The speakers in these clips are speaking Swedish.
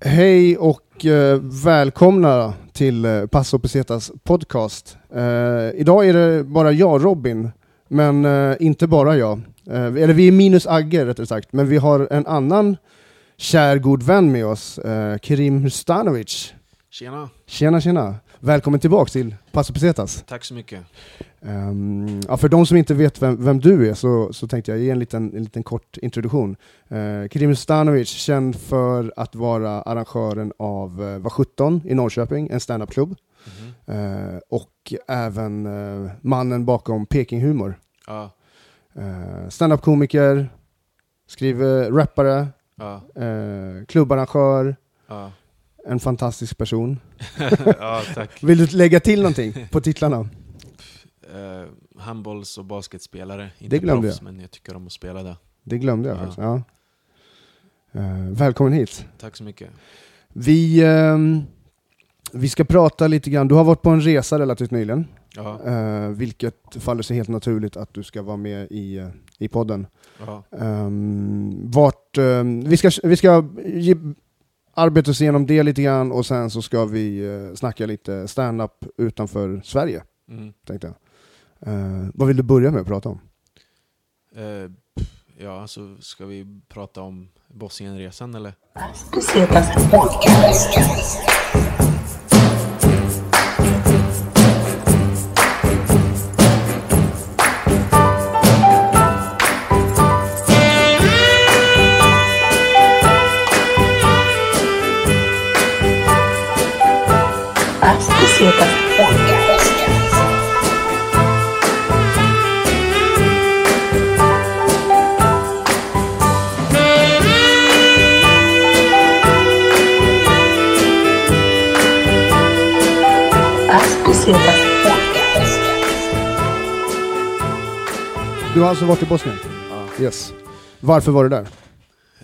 Hej och eh, välkomna till eh, Passo Pesetas podcast. Eh, idag är det bara jag, Robin, men eh, inte bara jag. Eh, eller vi är minus Agge rättare sagt, men vi har en annan kär god vän med oss, eh, Kerim Hustanovic. Tjena, Tjena tjena! Välkommen tillbaks till Passo Pesetas. tack så mycket. Ehm, ja, för de som inte vet vem, vem du är så, så tänkte jag ge en liten, en liten kort introduktion. Uh, Kerim Stanovic, känd för att vara arrangören av uh, Var 17 i Norrköping, en standupklubb. Mhm. Eh, och även eh, mannen bakom Peking Humor. Ja, Uh, Standup-komiker, skriver rappare, ja, uh, klubbarrangör, ja. En fantastisk person. ja tack. Vill du lägga till någonting på titlarna? Uh, handbolls och basketspelare, inte Det glömde proffs, men jag tycker om att spela det. Det glömde jag Ja. faktiskt. Ja. Eh, välkommen hit. Tack så mycket. Vi, ehm, vi ska prata lite grann, du har varit på en resa relativt nyligen, Ja, eh, vilket faller sig helt naturligt att du ska vara med i, i podden. ja, Um, vart, ehm, vi ska, vi ska ge, arbeta oss igenom det lite grann och sen så ska vi uh, snacka lite stand-up utanför Sverige, mm. tänkte jag. Eh, vad vill du börja med att prata om? Eh, ja, så ska vi prata om Bosnienresan eller? Du har alltså varit i Bosnien? Ja. Yes. Varför var du där?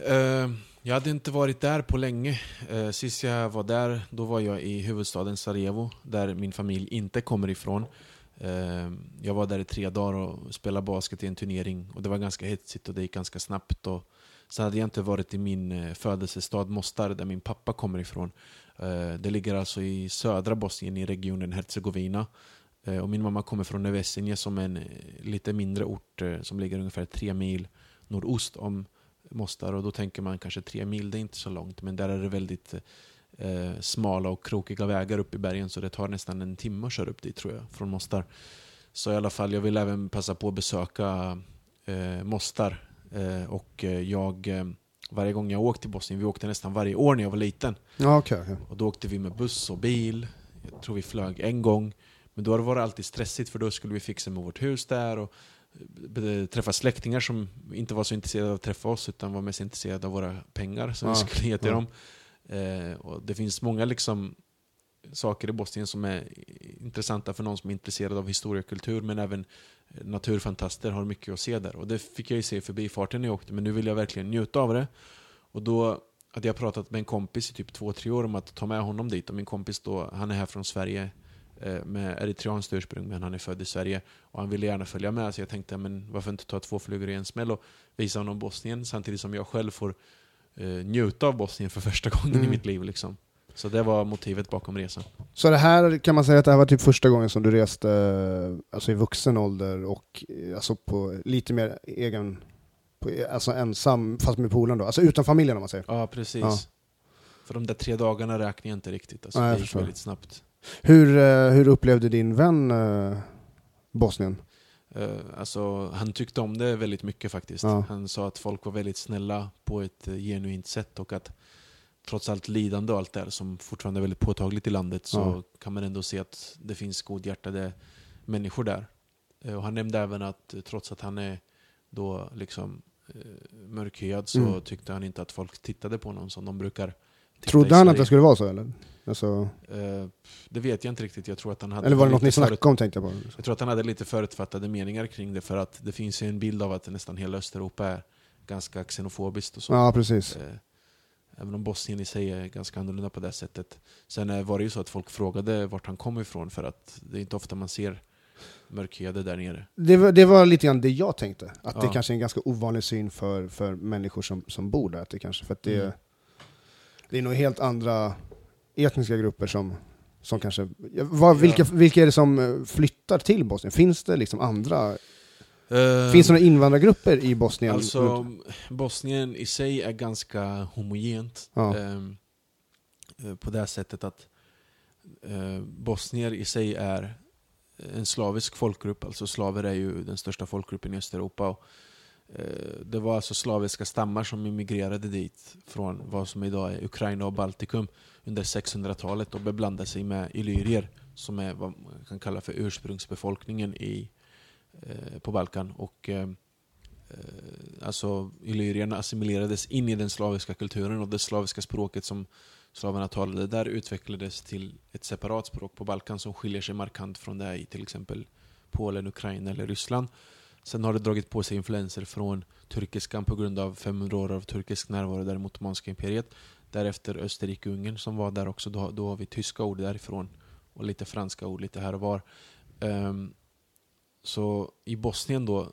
Eh, jag hade inte varit där på länge. Eh, sist jag var där, då var jag i huvudstaden Sarajevo, där min familj inte kommer ifrån. Eh, jag var där i tre dagar och spelade basket i en turnering och det var ganska hetsigt och det gick ganska snabbt. Och sen hade jag inte varit i min födelsestad Mostar, där min pappa kommer ifrån. Det ligger alltså i södra Bosnien, i regionen Herzegovina. Eh, och min mamma kommer från Nevesinje som är en eh, lite mindre ort eh, som ligger ungefär tre mil nordost om Mostar och då tänker man kanske tre mil, det är inte så långt men där är det väldigt eh, smala och krokiga vägar upp i bergen så det tar nästan en timme att köra upp dit tror jag från Mostar. Så i alla fall, jag vill även passa på att besöka eh, Mostar eh, och jag varje gång jag åkt till Bosnien, vi åkte nästan varje år när jag var liten Ja, okej. okej. och då åkte vi med buss och bil. Jag tror vi flög en gång. Men då var det alltid stressigt för då skulle vi fixa med vårt hus där och eh, träffa släktingar som inte var så intresserade av att träffa oss utan var mest intresserade av våra pengar som vi Ja, skulle ge till ja. dem. Eh, och det finns många liksom saker i Bosnien som är intressanta för någon som är intresserad av historia och kultur men även eh, naturfantaster har mycket att se där. Och det fick jag ju se förbi farten när jag åkte men nu vill jag verkligen njuta av det. Och då hade jag pratat med en kompis i typ två, tre år om att ta med honom dit. Och min kompis då, han är här från Sverige med eritreanskt ursprung, men han är född i Sverige. Och han ville gärna följa med, så jag tänkte, men varför inte ta två flugor i en smäll och visa honom Bosnien, samtidigt som jag själv får eh, njuta av Bosnien för första gången Mm. i mitt liv. Liksom. Så det var motivet bakom resan. Så det här kan man säga att det här var typ första gången som du reste eh, alltså i vuxen ålder och eh, alltså på lite mer egen, på, alltså ensam fast med polaren då, alltså utan familjen om man säger. Ja, precis. Ja. För de där tre dagarna räknar jag inte riktigt. Alltså, Nej, det gick väldigt snabbt. Hur, eh, hur upplevde din vän eh, Bosnien? Eh, alltså, han tyckte om det väldigt mycket faktiskt. Ja. Han sa att folk var väldigt snälla på ett genuint sätt och att trots allt lidande och allt det här som fortfarande är väldigt påtagligt i landet så Ja. kan man ändå se att det finns godhjärtade människor där. Och han nämnde även att trots att han är då liksom mörkhyad så Mm. tyckte han inte att folk tittade på honom som de brukar Trodde han att det skulle vara så eller? Alltså, Eh, det vet jag inte riktigt. Jag tror att han hade eller var det något ni snackade om tänkte jag på? jag tror att han hade lite förutfattade meningar kring det för att det finns ju en bild av att nästan hela Östeuropa är ganska xenofobiskt och så. Ja, precis. Eh, Även om Bosnien i sig är ganska annorlunda på det sättet. Sen eh, var det ju så att folk frågade vart han kom ifrån för att det är inte ofta man ser mörkhyade där nere. Det var, det var lite grann det jag tänkte, att det Ja. kanske är en ganska ovanlig syn för, för människor som, som bor där. Att det kanske, för att det, Mm. Det är nog helt andra etniska grupper som, som kanske... Ja, vad, vilka, vilka är det som eh, flyttar till Bosnien? Finns det liksom andra... Eh, Finns det några invandrargrupper i Bosnien? Alltså, Bosnien i sig är ganska homogent. Ja. Eh, på det sättet att eh, bosnier i sig är en slavisk folkgrupp. Alltså slaver är ju den största folkgruppen i Östeuropa. Och, Eh, det var alltså slaviska stammar som immigrerade dit från vad som idag är Ukraina och Baltikum under 600-talet och beblandade sig med illyrier som är vad man kan kalla för ursprungsbefolkningen i, eh, på Balkan. Och eh, eh, alltså illyrierna assimilerades in i den slaviska kulturen och det slaviska språket som slavarna talade där utvecklades till ett separat språk på Balkan som skiljer sig markant från det i till exempel Polen, Ukraina eller Ryssland. Sen har det dragit på sig influenser från turkiskan på grund av 500 år av turkisk närvaro där mot Ottomanska imperiet. Därefter Österrike-Ungern som var där också. Då, då har vi tyska ord därifrån och lite franska ord lite här och var. Um, så i Bosnien då,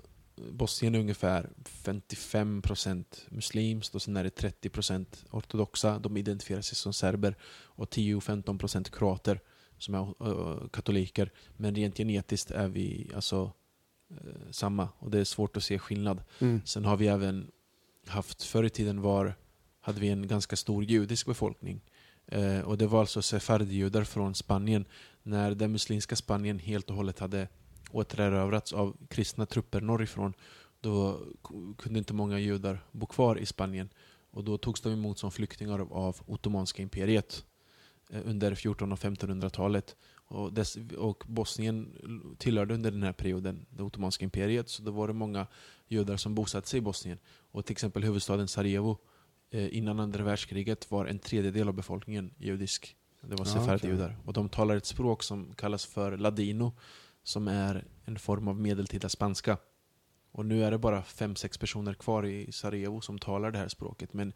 Bosnien är ungefär 55% muslimskt och sen är det 30% ortodoxa. De identifierar sig som serber. Och 10-15% kroater som är uh, katoliker. Men rent genetiskt är vi alltså eh, samma och det är svårt att se skillnad. Mm. Sen har vi även haft, förr i tiden var, hade vi en ganska stor judisk befolkning. Eh, och det var alltså sefardjudar från Spanien. När det muslimska Spanien helt och hållet hade återerövrats av kristna trupper norrifrån, då kunde inte många judar bo kvar i Spanien. Och då togs de emot som flyktingar av, av Ottomanska imperiet eh, under 1400 och 1500-talet. Och, dess, och Bosnien tillhörde under den här perioden det Ottomanska imperiet, så då var det många judar som bosatte sig i Bosnien. Och till exempel huvudstaden Sarajevo eh, innan andra världskriget var en tredjedel av befolkningen judisk. Det var Ja, sefardjudar. Och de talar ett språk som kallas för ladino, som är en form av medeltida spanska. Och nu är det bara fem sex personer kvar i Sarajevo som talar det här språket. Men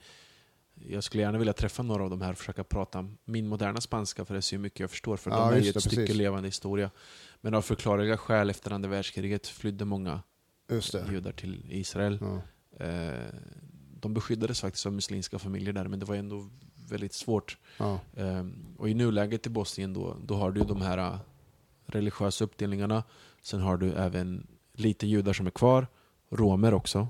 jag skulle gärna vilja träffa några av de här och försöka prata min moderna spanska, för det är så mycket jag förstår. För Ja, de är ju ett det, stycke precis. levande historia. Men av förklarliga skäl efter andra världskriget flydde många judar till Israel. Ja. Eh, de beskyddades faktiskt av muslimska familjer där, men det var ändå väldigt svårt. Ja. Eh, och i nuläget i Bosnien då, då har du de här eh, religiösa uppdelningarna. Sen har du även lite judar som är kvar, romer också.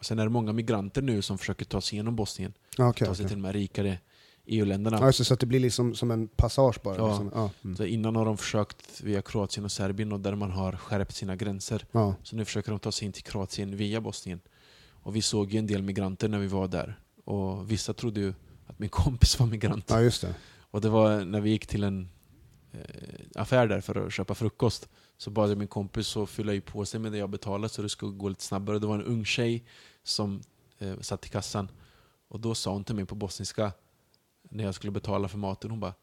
Sen är det många migranter nu som försöker ta sig igenom Bosnien. Okej, ta sig okej. till de här rikare EU-länderna. Ja, så att det blir liksom som en passage bara. Ja. Liksom. Ja. Mm. Så innan har de försökt via Kroatien och Serbien och där man har skärpt sina gränser. Ja. Så nu försöker de ta sig in till Kroatien via Bosnien. Och vi såg ju en del migranter när vi var där. Och vissa trodde ju att min kompis var migrant. ja, just det. Och det var när vi gick till en eh, affär där för att köpa frukost. Så bad jag min kompis att fylla i på sig med det jag betalade så det skulle gå lite snabbare. Det var en ung tjej som eh, satt i kassan. Och då sa hon till mig på bosniska, när jag skulle betala för maten, hon bara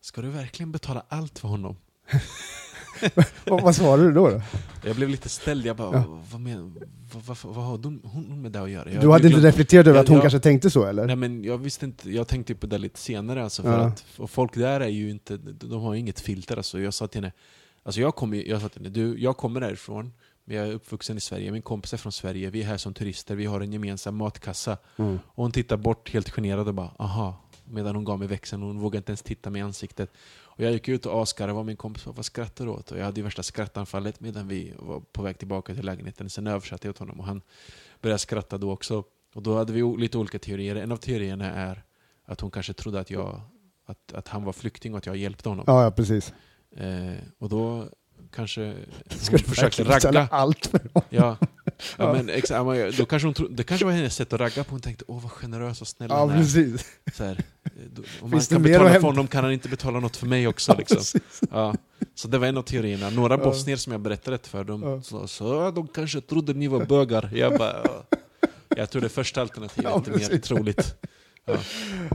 Ska du verkligen betala allt för honom? Vad svarade du då? då? Jag blev lite ställd, jag bara, Ja. vad, men, vad, vad, vad har hon, hon med det att göra? Jag Du hade inte glömt- reflekterat över att hon jag- kanske tänkte så eller? Nej men jag visste inte, jag tänkte på det lite senare alltså, för Ja. att och folk där är ju inte, de har ju inget filter alltså. Jag sa till henne, alltså jag, kom, ju- jag sa till henne, du, jag kommer därifrån, jag är uppvuxen i Sverige, min kompis är från Sverige, vi är här som turister, vi har en gemensam matkassa. Mm. Och hon tittar bort helt generad och bara, aha. Medan hon gav mig växeln, hon vågade inte ens titta mig i ansiktet. Och jag gick ut och asgarvade och min kompis bara, vad skrattar du åt? Och jag hade ju värsta skrattanfallet medan vi var på väg tillbaka till lägenheten. Sen översatte jag åt honom och han började skratta då också. Och då hade vi lite olika teorier. En av teorierna är att hon kanske trodde att, jag, att, att han var flykting och att jag hjälpte honom. Ja, ja, precis. Eh, och då kanske Ska hon försökte ragga. allt för dem? Ja, ja, Ja. men ja, då kanske hon tro, det kanske var hennes sätt att ragga på. Hon tänkte åh vad generös och snäll Ja, han är. precis. Så här, då, om man Finns det kan betala för honom kan han inte betala något för mig också. Ja, Liksom. Ja, så det var en av teorierna. Några Ja. bosnier som jag berättade för, de Ja. sa så, "Ja, de kanske trodde ni var bögar. Jag bara, ja. Jag tror det första alternativet Ja, är mer troligt.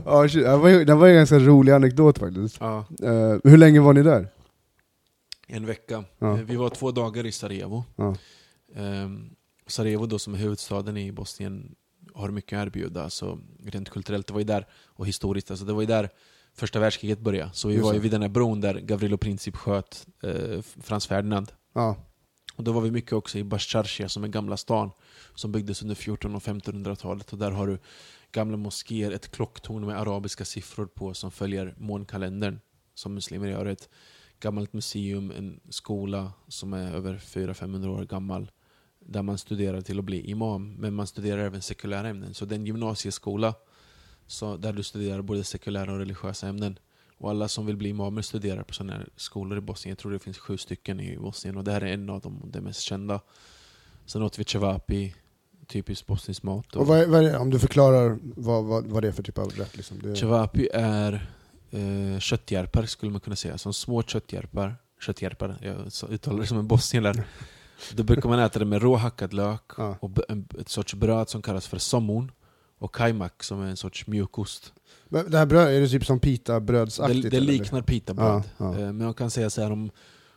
Ja, shit, det var ju en ganska rolig anekdot faktiskt. Ja, Eh, hur länge var ni där? En vecka. Ja. Eh, Vi var två dagar i Sarajevo. Ja. Ehm, Sarajevo då som är huvudstaden i Bosnien har mycket att erbjuda, alltså, rent kulturellt. Det var ju där, och historiskt, alltså, det var ju där första världskriget började. Så vi Just var ju vid den här bron där Gavrilo Princip sköt eh, Frans Ferdinand. Ja. Och då var vi mycket också i Basharshia som är gamla stan, som byggdes under 1400 och 1500-talet. Och där har du gamla moskéer, ett klocktorn med arabiska siffror på som följer månkalendern, som muslimer gör. Ett gammalt museum, en skola som är över 400-500 år gammal, där man studerar till att bli imam, men man studerar även sekulära ämnen. Så det är en gymnasieskola så där du studerar både sekulära och religiösa ämnen. Och alla som vill bli imamer studerar på sådana här skolor i Bosnien. Jag tror det finns sju stycken i Bosnien och det här är en av dem, de mest kända. Sen åt vi cevapi, typisk bosnisk mat. Och vad är, vad är, om du förklarar vad, vad, vad det är för typ av rätt? Liksom. Det, Cevapi är eh, köttjärpar skulle man kunna säga. Som små köttjärpar. Köttjärpar, jag uttalar det som en bosnier där. Då brukar man äta det med råhackad lök Ja. och en, ett sorts bröd som kallas för sommon. Och kajmak som är en sorts mjukost. Men det här bröd, är det typ som Det, pitabrödsaktigt? det eller? liknar pitabröd. Ja, ja. Eh, Men jag kan säga så här om,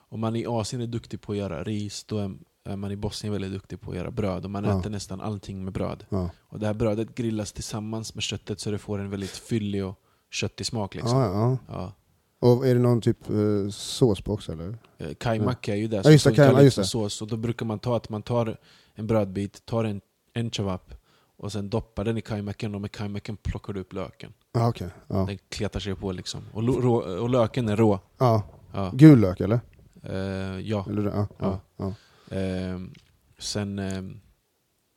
om man i Asien är duktig på att göra ris, då är, är man i Bosnien väldigt duktig på att göra bröd. Och man Ja. äter nästan allting med bröd. Och det här brödet grillas tillsammans med köttet så det får en väldigt fyllig och köttig smak. Liksom. Ja, ja. Ja. Och är det någon typ eh, sås på också eller? Eh, Kajmak är ju det Ja, just det, lite just det. sås. Och då brukar man ta att man tar en brödbit, tar en, en cevap och sen doppar den i kajmaken och med kajmaken plockar du upp löken. Ja, okej. Ja. Den kletar sig på liksom. Och, rå, och löken är rå. ja. Ja. Gul lök eller? Eh, ja. eller ja. Ja. Ehm, sen, ehm,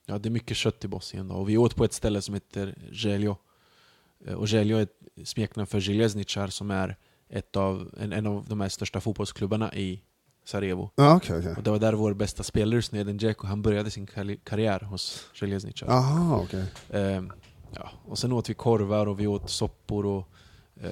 ja det är mycket kött i Bosnien då. Och vi åt på ett ställe som heter Željo. Eh, och Željo är ett smeknamn för Željezničar som är ett av, en, en av de här största fotbollsklubbarna i Sarajevo. Ja, okej, okej. Och det var där vår bästa spelare, Sneden Dzeko, han började sin karri- karriär hos Željezničar. Jaha, okej. Ehm, ja. Och sen åt vi korvar och vi åt soppor och eh,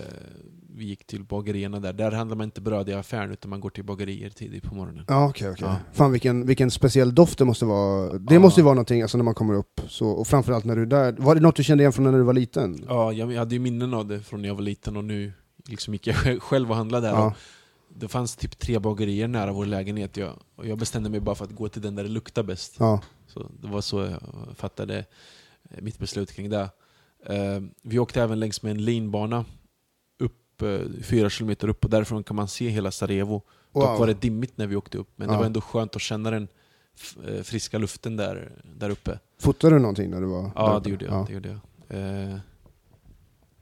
vi gick till bagerierna där. Där handlar man inte bröd i affären utan man går till bagerier tidigt på morgonen. Ja, okej, okej. Ja. Fan vilken, vilken speciell doft det måste vara. Det Ja. måste ju vara någonting alltså, när man kommer upp, så, och framförallt när du är där. Var det något du kände igen från när du var liten? Ja, jag jag hade ju minnen av det från när jag var liten och nu liksom gick jag sj- själv och handlade där. Ja. Och Det fanns typ tre bagerier nära vår lägenhet. Jag, och jag bestämde mig bara för att gå till den där det luktar bäst. Ja. Så det var så jag fattade mitt beslut kring det. Eh, vi åkte även längs med en linbana upp eh, fyra kilometer upp och därifrån kan man se hela Sarajevo. Dock var det dimmigt när vi åkte upp, men det Ja. var ändå skönt att känna den eh, friska luften där, där uppe. Fotade du någonting när du var Ja, där? det gjorde jag. Ja. Det gjorde jag. Eh,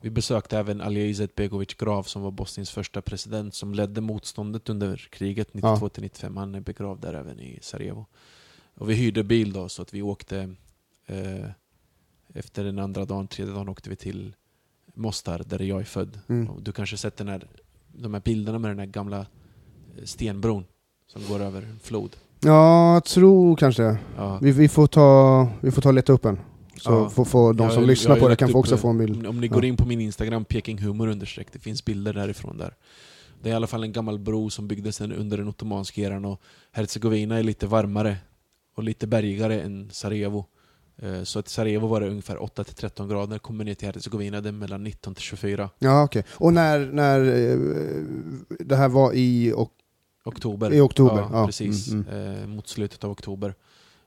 vi besökte även Alija Izetbegovic grav som var Bosniens första president som ledde motståndet under kriget 92-95. Han är begravd där även i Sarajevo. Och vi hyrde bil då så att vi åkte eh, efter den andra dagen, tredje dagen åkte vi till Mostar där jag är född. Mm. Du kanske sett den här, de här bilderna med den här gamla stenbron som går över en flod. ja, jag tror kanske det. Ja. Vi, vi, får ta, vi får ta och leta upp en. Så Ja. får, får de Jag- som jag lyssnar ju på det kan få också få en bild. Om, om ni Ja. går in på min Instagram, pekinghumor understreck, det finns bilder därifrån där. Det är i alla fall en gammal bro som byggdes under den ottomanska eran och Herzegovina är lite varmare och lite bergigare än Sarajevo. Eh, Så att Sarajevo var det ungefär 8-13 grader, kommer ner till Herzegovina det är mellan 19 till 24 Ja, okej. Och när, när eh, det här var i och, oktober. i oktober? Ja, Ja, precis. Mm, mm. Eh, mot slutet av oktober.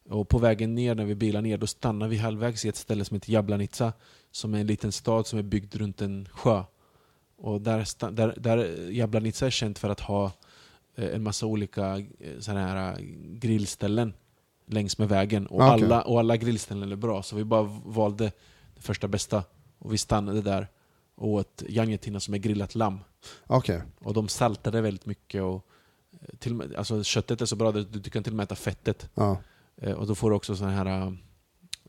Och på vägen ner, när vi bilar ner, då stannar vi halvvägs i ett ställe som heter Jablanica, som är en liten stad som är byggd runt en sjö. Och där, där, där Jablanica är känt för att ha en massa olika såna här grillställen längs med vägen. Och, Ah, okej. alla, och alla grillställen är bra, så vi bara valde det första bästa. Och vi stannade där och åt janjetina som är grillat lamm. Okej. Och de saltade väldigt mycket. Och eh, till, med- alltså köttet är så bra, du, du kan till och med äta fettet. Ja. Eh, och då får du också såna här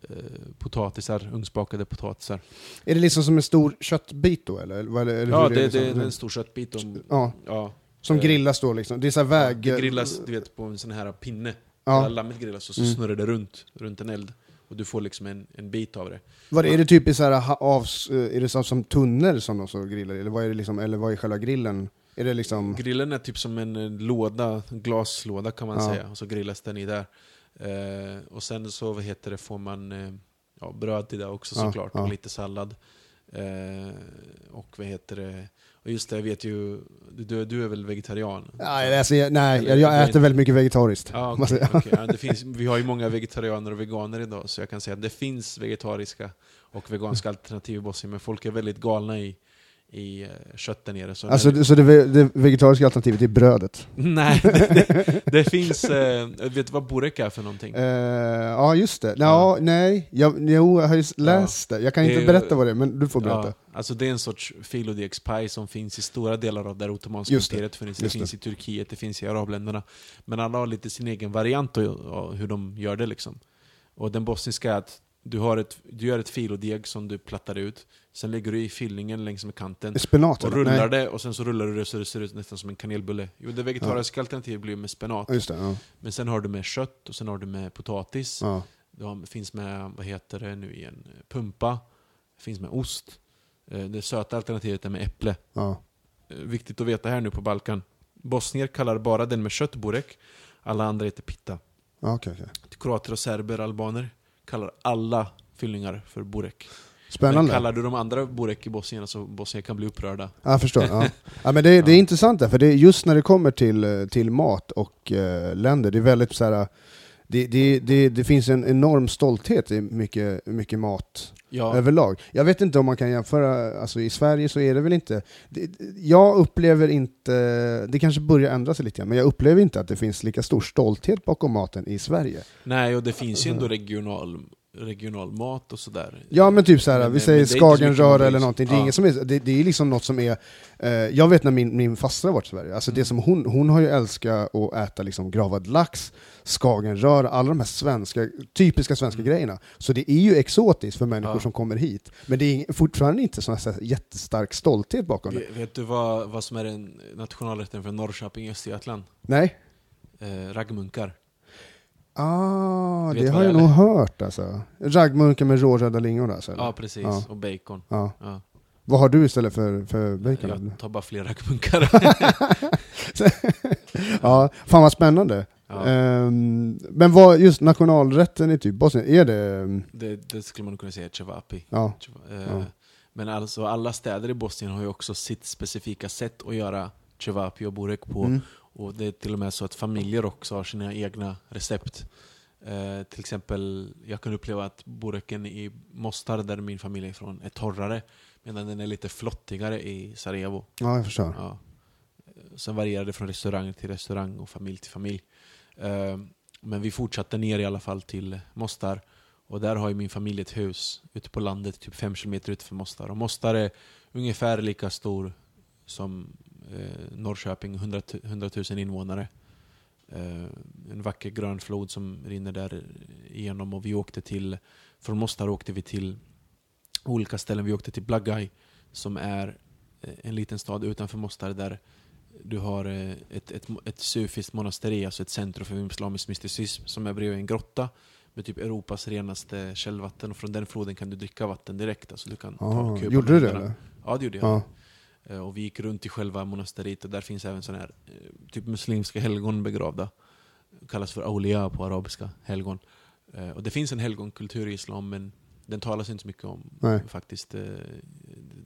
eh, potatisar, ugnsbakade potatisar. Är det liksom som en stor köttbit då eller? eller, är det- eller Ja, hur det, liksom? det är en stor köttbit. Och, Ja, ja, som grillas då liksom? Det är så väg... det grillas du vet, på en sån här pinne. Ja. Där lammet grillas och så Mm. snurrar det runt, runt en eld. Och du får liksom en, en bit av det. Vad är det typ i så här, avs, eh, är det så som tunnor som de så grillar eller vad är det liksom, eller vad är själva grillen? Är det liksom... Grillen är typ som en låda, en glaslåda kan man Ja. säga. Och så grillas den i där. Eh, och sen så vad heter det, får man eh, ja, bröd till det också såklart. ja. Och lite sallad. Eh, och vad heter det, och just det, jag vet ju, du, du är väl vegetarian? Nej, alltså, jag, nej jag, jag äter väldigt mycket vegetariskt. Jag säga. okej. ja, det finns, vi har ju många vegetarianer och veganer idag, så jag kan säga att det finns vegetariska och veganska alternativ i Bosnien, men folk är väldigt galna i, i eh, kött där nere. Så Alltså, det- så det, det vegetariska alternativet är brödet? Nej, det, det, det finns... Eh, vet du vad burek är för någonting? Eh, ja, just det. Ja, Ja. Nej, jag, jo, jag har ju läst det. Jag kan Det inte berätta vad det är, men du får berätta. Ja, alltså det är en sorts filodegspaj som finns i stora delar av där Ottomanska det, imperiet finns. Det finns i Turkiet, det finns i arabländerna. Men alla har lite sin egen variant och hur de gör det liksom. Och den bosniska är att du, har ett, du gör ett filodeg som du plattar ut, sen lägger du i fyllningen längs med kanten Spenat och rullar Nej. det och sen så rullar du det så det ser ut nästan som en kanelbulle. Jo, det vegetariska alternativet blir med spenat. Ja, det. Ja. Men sen har du med kött och sen har du med potatis. Ja. Det finns med, vad heter det nu igen, pumpa. Det finns med ost. Eh, Det söta alternativet är med äpple. Ja. Eh, Viktigt att veta här nu på Balkan. Bosnier kallar bara den med kött burek. Alla andra heter pitta. Ja, okej, okej. Kroater och serber, albaner kallar alla fyllningar för burek. Men Spännande. kallar du de andra burek i Bosnien så Bosnien kan bli upprörda. Ja, jag förstår. Ja. Ja, men det, det är intressant där, för det just när det kommer till, eh, till mat och eh, länder, det är väldigt så här, det, det, det, det finns en enorm stolthet i mycket, mycket mat Ja, överlag. Jag vet inte om man kan jämföra, alltså i Sverige så är det väl inte, jag upplever inte, det kanske börjar ändra sig lite men jag upplever inte att det finns lika stor stolthet bakom maten i Sverige. nej och det finns ju ändå regional, regional mat och sådär. Ja men typ så här, Men- vi säger det skagenröra eller någonting, det är, Ja. som är, det, det är liksom något som är, eh, jag vet när min, min faster har varit i Sverige, alltså det Mm. som hon, hon har ju älskat att äta liksom gravad lax, skagenröra, alla de här svenska, typiska svenska Mm. grejerna. Så det är ju exotiskt för människor Ja. som kommer hit, men det är fortfarande inte sån här jättestark stolthet bakom det. Vet, vet du vad, vad som är den nationalrätten för Norrköping i Östergötland? Nej? Eh, raggmunkar. Ah, det har jag är, nog hört alltså. Raggmunkar med råröda lingon alltså? eller? Ja, precis. Ja. Och bacon. ja. Ja. Vad har du istället för, för bacon? Jag tar bara fler raggmunkar. ja, fan vad spännande. ja. Ehm, men vad, just nationalrätten i typ Bosnien, är det... ehm, det, det skulle man kunna säga cevapi. Ja, Eh, Ja. Men alltså alla städer i Bosnien har ju också sitt specifika sätt att göra cevapi och burek på. mm, Och det är till och med så att familjer också har sina egna recept. Eh, till exempel, jag kan uppleva att bureken i Mostar, där min familj är ifrån, är torrare. Medan den är lite flottigare i Sarajevo. ja jag förstår. Ja. Sen varierar det från restaurang till restaurang och familj till familj. Eh, Men vi fortsatte ner i alla fall till Mostar. Och där har ju min familj ett hus ute på landet, typ 5 km utanför Mostar. Och Mostar är ungefär lika stor som eh, Norrköping, 100, 100 000 invånare. Eh, en vacker grön flod som rinner där igenom och vi åkte till, från Mostar åkte vi till olika ställen. Vi åkte till Blagaj som är eh, en liten stad utanför Mostar där du har eh, ett, ett, ett sufiskt monasteri, alltså ett centrum för islamisk mysticism som är bredvid en grotta med typ Europas renaste källvatten och från den floden kan du dricka vatten direkt. Alltså du kan ta Ah, kupa gjorde du det eller? Ja, det gjorde jag. Ja. Eh, Och vi gick runt i själva monasteriet och där finns även sådana här eh, typ muslimska helgon begravda. Kallas för aulia på arabiska, helgon. Eh, Och det finns en helgonkultur i islam men den talas inte så mycket om Nej. faktiskt.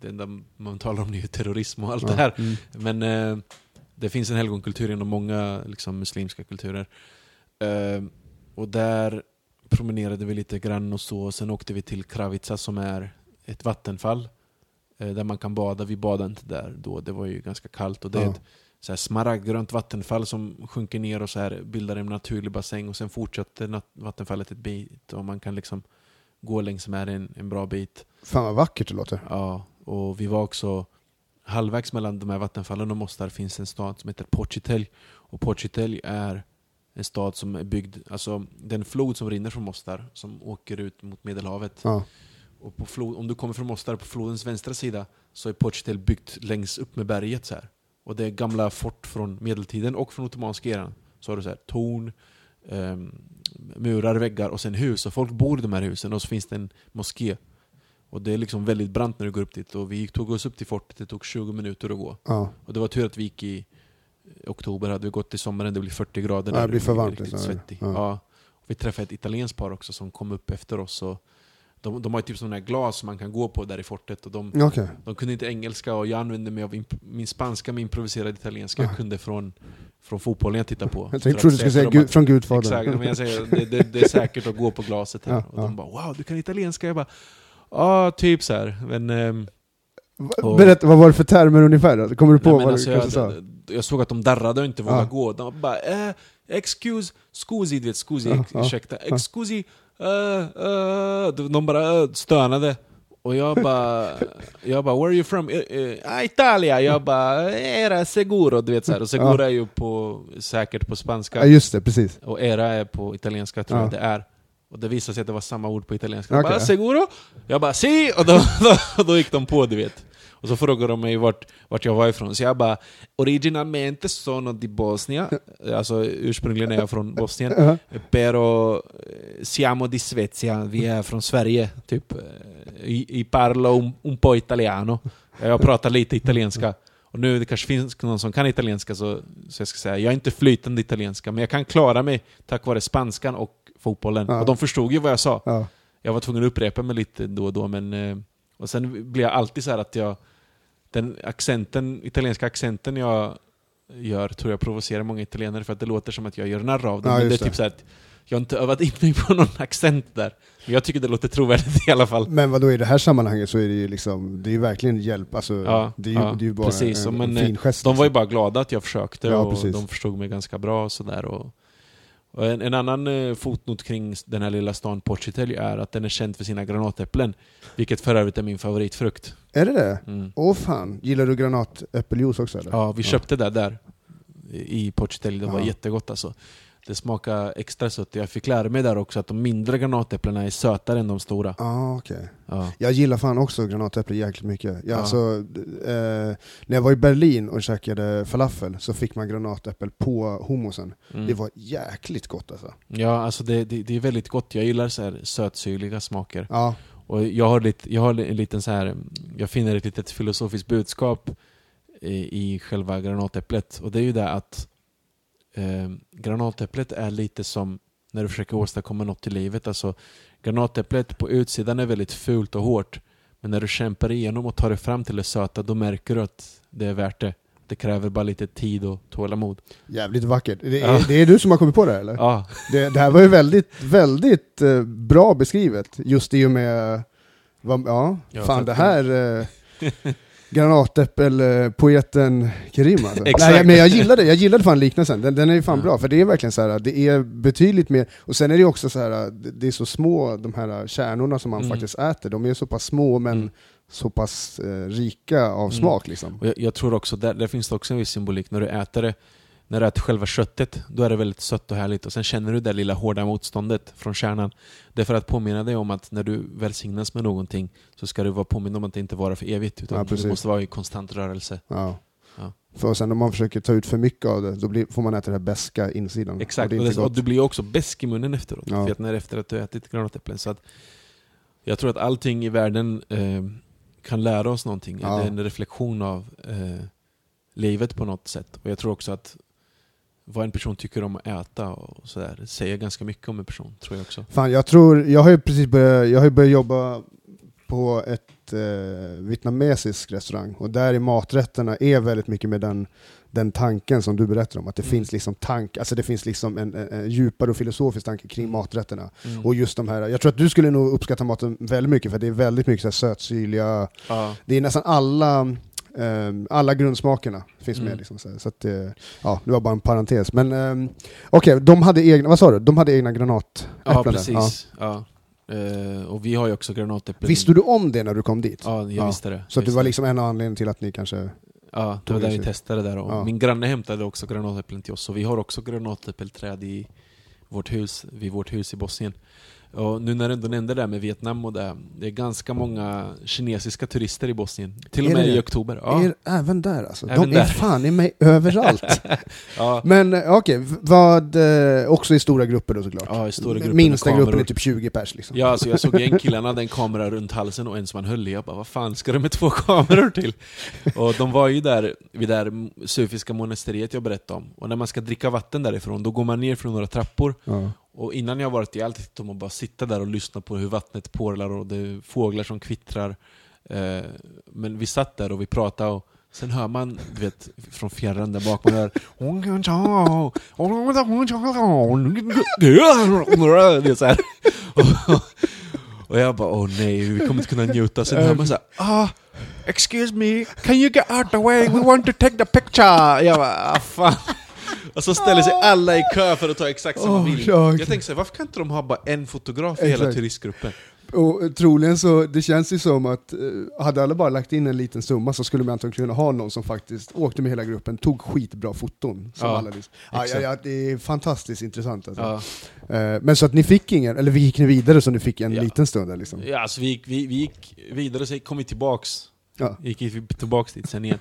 Det enda man talar om det är ju terrorism och allt Ja, det här. mm. Men det finns en helgonkultur inom många liksom, muslimska kulturer. Och där promenerade vi lite grann och så. Sen åkte vi till Kravica som är ett vattenfall. Eh, där man kan bada. Vi badade inte där då, det var ju ganska kallt. Och det är Ja. ett så här smaragdgrönt vattenfall som sjunker ner och så här bildar en naturlig bassäng. Och sen fortsätter vattenfallet ett bit och man kan liksom gå längs med en, en bra bit. Fan vad vackert det låter. Ja, och vi var också halvvägs mellan de här vattenfallen och Mostar finns en stad som heter Pocitelj. Och Pocitelj är en stad som är byggd, alltså den flod som rinner från Mostar som åker ut mot Medelhavet. Ja. Och på flod, om du kommer från Mostar, på flodens vänstra sida så är Pocitelj byggt längs upp med berget så här. Och det är gamla fort från medeltiden och från ottomanska eran. Så har du så här torn, ehm, murar, väggar och sen hus. Och folk bor i de här husen och så finns det en moské. Och det är liksom väldigt brant när du går upp dit. Och vi tog oss upp till fortet, det tog 20 minuter att gå. Ja. Och det var tur att vi gick i oktober, hade vi gått i sommaren, det blir 40 grader Ja, det blir för varmt, Riktigt liksom. svettig. Ja. Ja. Vi träffade ett italienskt par också som kom upp efter oss. Och de, de har ju typ sådana här glas som man kan gå på där i fortet. Och de, Okej. de kunde inte engelska och jag använde mig av min spanska med improviserad italienska jag kunde från, från fotbollen jag tittade på. Jag trodde du skulle säga att- från Gudfadern. Exakt, men jag säger det, det, det är säkert att gå på glaset här. Ja, och de ja. bara 'Wow, du kan italienska?' Jag bara 'Ja, typ så här. Men ehm, Och- Berätta, vad var det för termer ungefär? Kommer du på Nej, vad alltså, du kanske sa? jag, jag såg att de darrade och inte vågade Ja. gå. De bara eh, excuse, scusi, du vet, scusi, Ja, ja, ursäkta, excusi, uh, uh, de bara stönade. Och jag bara, jag bara, where are you from? Uh, Italia! Jag bara, era seguro, du vet så här. Och seguro är ju på, säkert på spanska, Ja just det, precis. och era är på italienska tror Ja. jag det är. Och det visade sig att det var samma ord på italienska. Okej. Jag bara, seguro? Jag bara, si! Och då, då, då gick de på, du vet. Och så frågade de mig vart, vart jag var ifrån. Så jag bara, originalmente sono di Bosnia. Alltså ursprungligen är jag från Bosnien. Pero eh, siamo di Svezia, vi är från Sverige. Typ, eh, i, i parlo un, un po' italiano. Jag pratar lite italienska. Och nu det kanske finns någon som kan italienska, så, så jag ska säga, jag är inte flytande italienska, men jag kan klara mig tack vare spanskan och fotbollen. Ja. Och de förstod ju vad jag sa. Ja. Jag var tvungen att upprepa mig lite då och då, men... eh, Och sen blir jag alltid så här att jag... Den accenten, italienska accenten jag gör tror jag provocerar många italienare för att det låter som att jag gör narr av dem. Ja, men det är typ så att jag har inte övat in mig på någon accent där. Men jag tycker det låter trovärdigt i alla fall. Men vad då i det här sammanhanget så är det ju liksom, det är ju verkligen hjälp, alltså Ja, det, är ju, ja, det är ju bara precis. en, Men, en fin gest. De var ju liksom. bara glada att jag försökte Ja, och precis. de förstod mig ganska bra och sådär. Och en, en annan eh, fotnot kring den här lilla stan Portugal är att den är känd för sina granatäpplen. Vilket för övrigt är min favoritfrukt. Är det det? Mm. Åh fan, gillar du granatäppeljuice också eller? Ja, vi köpte det där i Portugal. Det var Ja. jättegott alltså. Det smakade extra sött. Jag fick lära mig där också att de mindre granatäpplena är sötare än de stora. Ah, okej. Ja. Jag gillar fan också granatäpple jäkligt mycket. Jag, Ja. alltså, eh, när jag var i Berlin och käkade falafel så fick man granatäppel på hummusen. Mm. Det var jäkligt gott alltså. ja, alltså det, det, det är väldigt gott. Jag gillar så här sötsyrliga smaker. Ja, Och jag har, lite, jag har en liten så här, jag finner ett litet filosofiskt budskap i, i själva granatäpplet. Och det är ju det att eh, granatäpplet är lite som när du försöker åstadkomma något i livet. Alltså, granatäpplet på utsidan är väldigt fult och hårt. Men när du kämpar igenom och tar dig fram till det söta, då märker du att det är värt det. Det kräver bara lite tid och tålamod. jävligt vackert. Det, Ja. är, det är du som har kommit på det här, eller? Ja, Det, det här var ju väldigt, väldigt eh, bra beskrivet, just i och med, vad, ja, Ja, fan det här, eh, granatäppel-poeten Kerim alltså. Nej, men jag gillade, jag gillade fan liknelsen, den, den är ju fan Ja. bra, för det är verkligen så här, det är betydligt mer, och sen är det också så här, det det är så små, de här kärnorna som man Mm. faktiskt äter, de är så pass små men Mm. så pass eh, rika av Mm. smak liksom. Jag, jag tror också, där, där finns det också en viss symbolik. När du äter det, när du äter själva köttet, då är det väldigt sött och härligt. Och sen känner du det lilla hårda motståndet från kärnan. Det är för att påminna dig om att när du välsignas med någonting så ska du vara påmind om att det inte vara för evigt. Utan Ja, du måste vara i konstant rörelse. Ja. Ja. För sen om man försöker ta ut för mycket av det, då blir, får man äta den här beska insidan. Exakt, Och och, och du blir också besk i munnen efteråt. Ja. Vet när efter att du har ätit granatäpplen. Så att jag tror att allting i världen eh, kan lära oss någonting. Ja. Det är en reflektion av eh, livet på något sätt. Och jag tror också att vad en person tycker om att äta och sådär säger ganska mycket om en person, tror jag också. Fan, jag tror, jag har ju precis börjat, jag har börjat jobba på ett eh, vietnamesisk restaurang, och där i maträtterna är väldigt mycket med den, den tanken som du berättar om, att det Mm. finns liksom tank, alltså det finns liksom en, en, en djupare och filosofisk tanke kring maträtterna. Mm. Och just de här, jag tror att du skulle nog uppskatta maten väldigt mycket, för det är väldigt mycket så här sötsyrliga, ja. det är nästan alla alla grundsmakerna finns med. Mm. Liksom, så så att, eh, ja, det var bara en parentes. Men um, okej, de hade egna, vad sa du? De hade egna granatäpplen? ja, precis. Ja. Eh, och vi har ju också granatäpplen. Visste du om det när du kom dit? Ja, jag Ja. visste det. Så det var liksom en av anledningarna till att ni kanske... Ja, det var där vi testade där. Och Ja. Min granne hämtade också granatäpplen till oss, så vi har också granatäppelträd i vårt hus, vid vårt hus i Bosnien. Och nu när du ändå nämnde det där med Vietnam och det, det är ganska många kinesiska turister i Bosnien. Till och Är med i oktober. Ja. Är, även där alltså? Även de är där. fan i mig överallt. Ja. Men eh, okej, vad... eh, också i stora grupper då såklart? Ja, i stora grupper Minsta gruppen är typ 20 pers liksom. Ja, alltså jag såg en kille, han hade en kamera runt halsen och en som han höll i. Jag bara, vad fan ska du med två kameror till? Och de var ju där, vid det här sufiska monasteriet jag berättade om. Och när man ska dricka vatten därifrån, då går man ner från några trappor. Ja. Och innan jag varit i allt tyckte om att bara sitta där och lyssna på hur vattnet porlar och det är fåglar som kvittrar. Eh, men vi satt där och vi pratade och sen hör man, du vet, från fjärran där bak, man hör Det är så här. Och, och jag bara, åh nej, vi kommer inte kunna njuta. Sen hör man såhär, ah, Excuse me, can you get out the way? We want to take the picture! Jag bara, ah, fan. Och så ställer sig alla i kö för att ta exakt samma Oh, bild. ja, okej. Jag tänker så här, varför kan inte de ha bara en fotograf i hela turistgruppen? Och troligen så, det känns ju som att eh, hade alla bara lagt in en liten summa så skulle man antagligen kunna ha någon som faktiskt åkte med hela gruppen, tog skitbra foton. Som Ja, alla liksom. ja, ja, ja, det är fantastiskt intressant alltså. Ja. Eh, Men så att ni fick ingen, eller vi gick ni vidare så ni fick en Ja. liten stund där, liksom? Ja, alltså vi, gick, vi, vi gick vidare, så kom vi tillbaks. Ja. Gick vi tillbaks dit sen igen.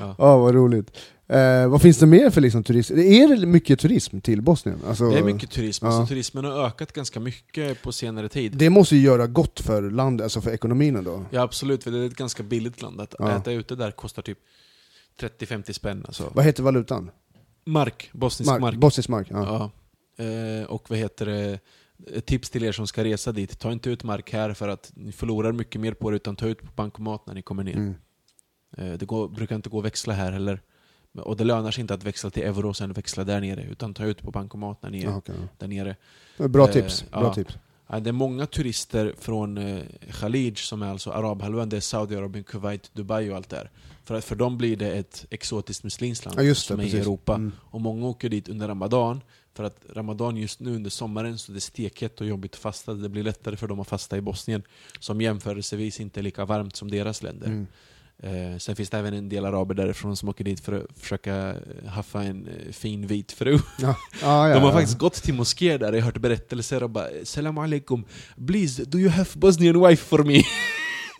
Ja. Ja, vad roligt. Eh, vad finns det mer för liksom, turism? Är det mycket turism till Bosnien? Alltså, Det är mycket turism, Ja. alltså, turismen har ökat ganska mycket på senare tid. Det måste ju göra gott för landet, alltså för ekonomin ändå. Ja absolut, för det är ett ganska billigt land. Att Ja. äta ute där kostar typ 30-50 spänn. Alltså. Vad heter valutan? Mark, bosnisk mark. Bosnisk mark, ja. Ja. Eh, och vad heter det? Ett tips till er som ska resa dit, ta inte ut mark här för att ni förlorar mycket mer på det, utan ta ut på bankomat när ni kommer ner. Mm. Eh, det går, brukar inte gå att växla här heller. Och det lönar sig inte att växla till euro och sen växla där nere, utan ta ut på bankomat när ni är okej, där nere. Bra Eh, tips. Bra ja. tips. Det är många turister från eh, Khalij, som är alltså Arabhalvön, det är Saudiarabien, Kuwait, Dubai och allt där. För, för dem blir det ett exotiskt muslimskt land Ja, det, som är i precis. Europa. Mm. Och många åker dit under Ramadan, för att Ramadan just nu under sommaren så det är stekhett och jobbigt att fasta. Det blir lättare för dem att fasta i Bosnien, som jämförelsevis inte är lika varmt som deras länder. Mm. Eh, sen finns det även en del araber därifrån som åker dit för att försöka eh, haffa en eh, fin vit fru. Ja. Ja, ja, De har ja. faktiskt gått till moské där, jag har hört berättelser och bara Salam alaikum, please do you have Bosnian wife for me?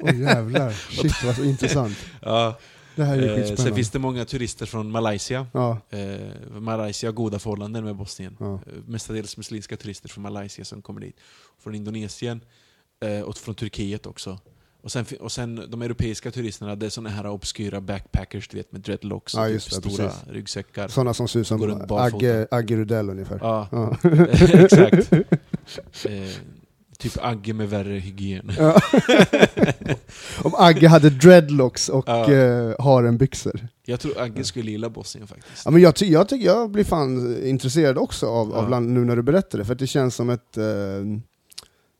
Åh jävlar, shit vad intressant. ja, Det här är eh, sen finns det många turister från Malaysia. Ja, Eh, Malaysia har goda förhållanden med Bosnien. ja. Mestadels muslimska turister från Malaysia som kommer dit. Från Indonesien eh, och från Turkiet också. Och sen, och sen de europeiska turisterna, det är såna här obskyra backpackers du vet med dreadlocks och Ja, typ det, stora precis. ryggsäckar. Sådana som ser ut som. Agge, Agge Rudell ungefär. Ja, Ja. exakt. Eh, typ Agge med värre hygien. Ja. Om Agge hade dreadlocks och Ja. eh, harenbyxor. Jag tror Agge skulle gilla Bosnien faktiskt. Ja, men jag, ty- jag, tycker jag blir fan intresserad också av, av land, nu när du berättar det, för att det känns som ett... Eh,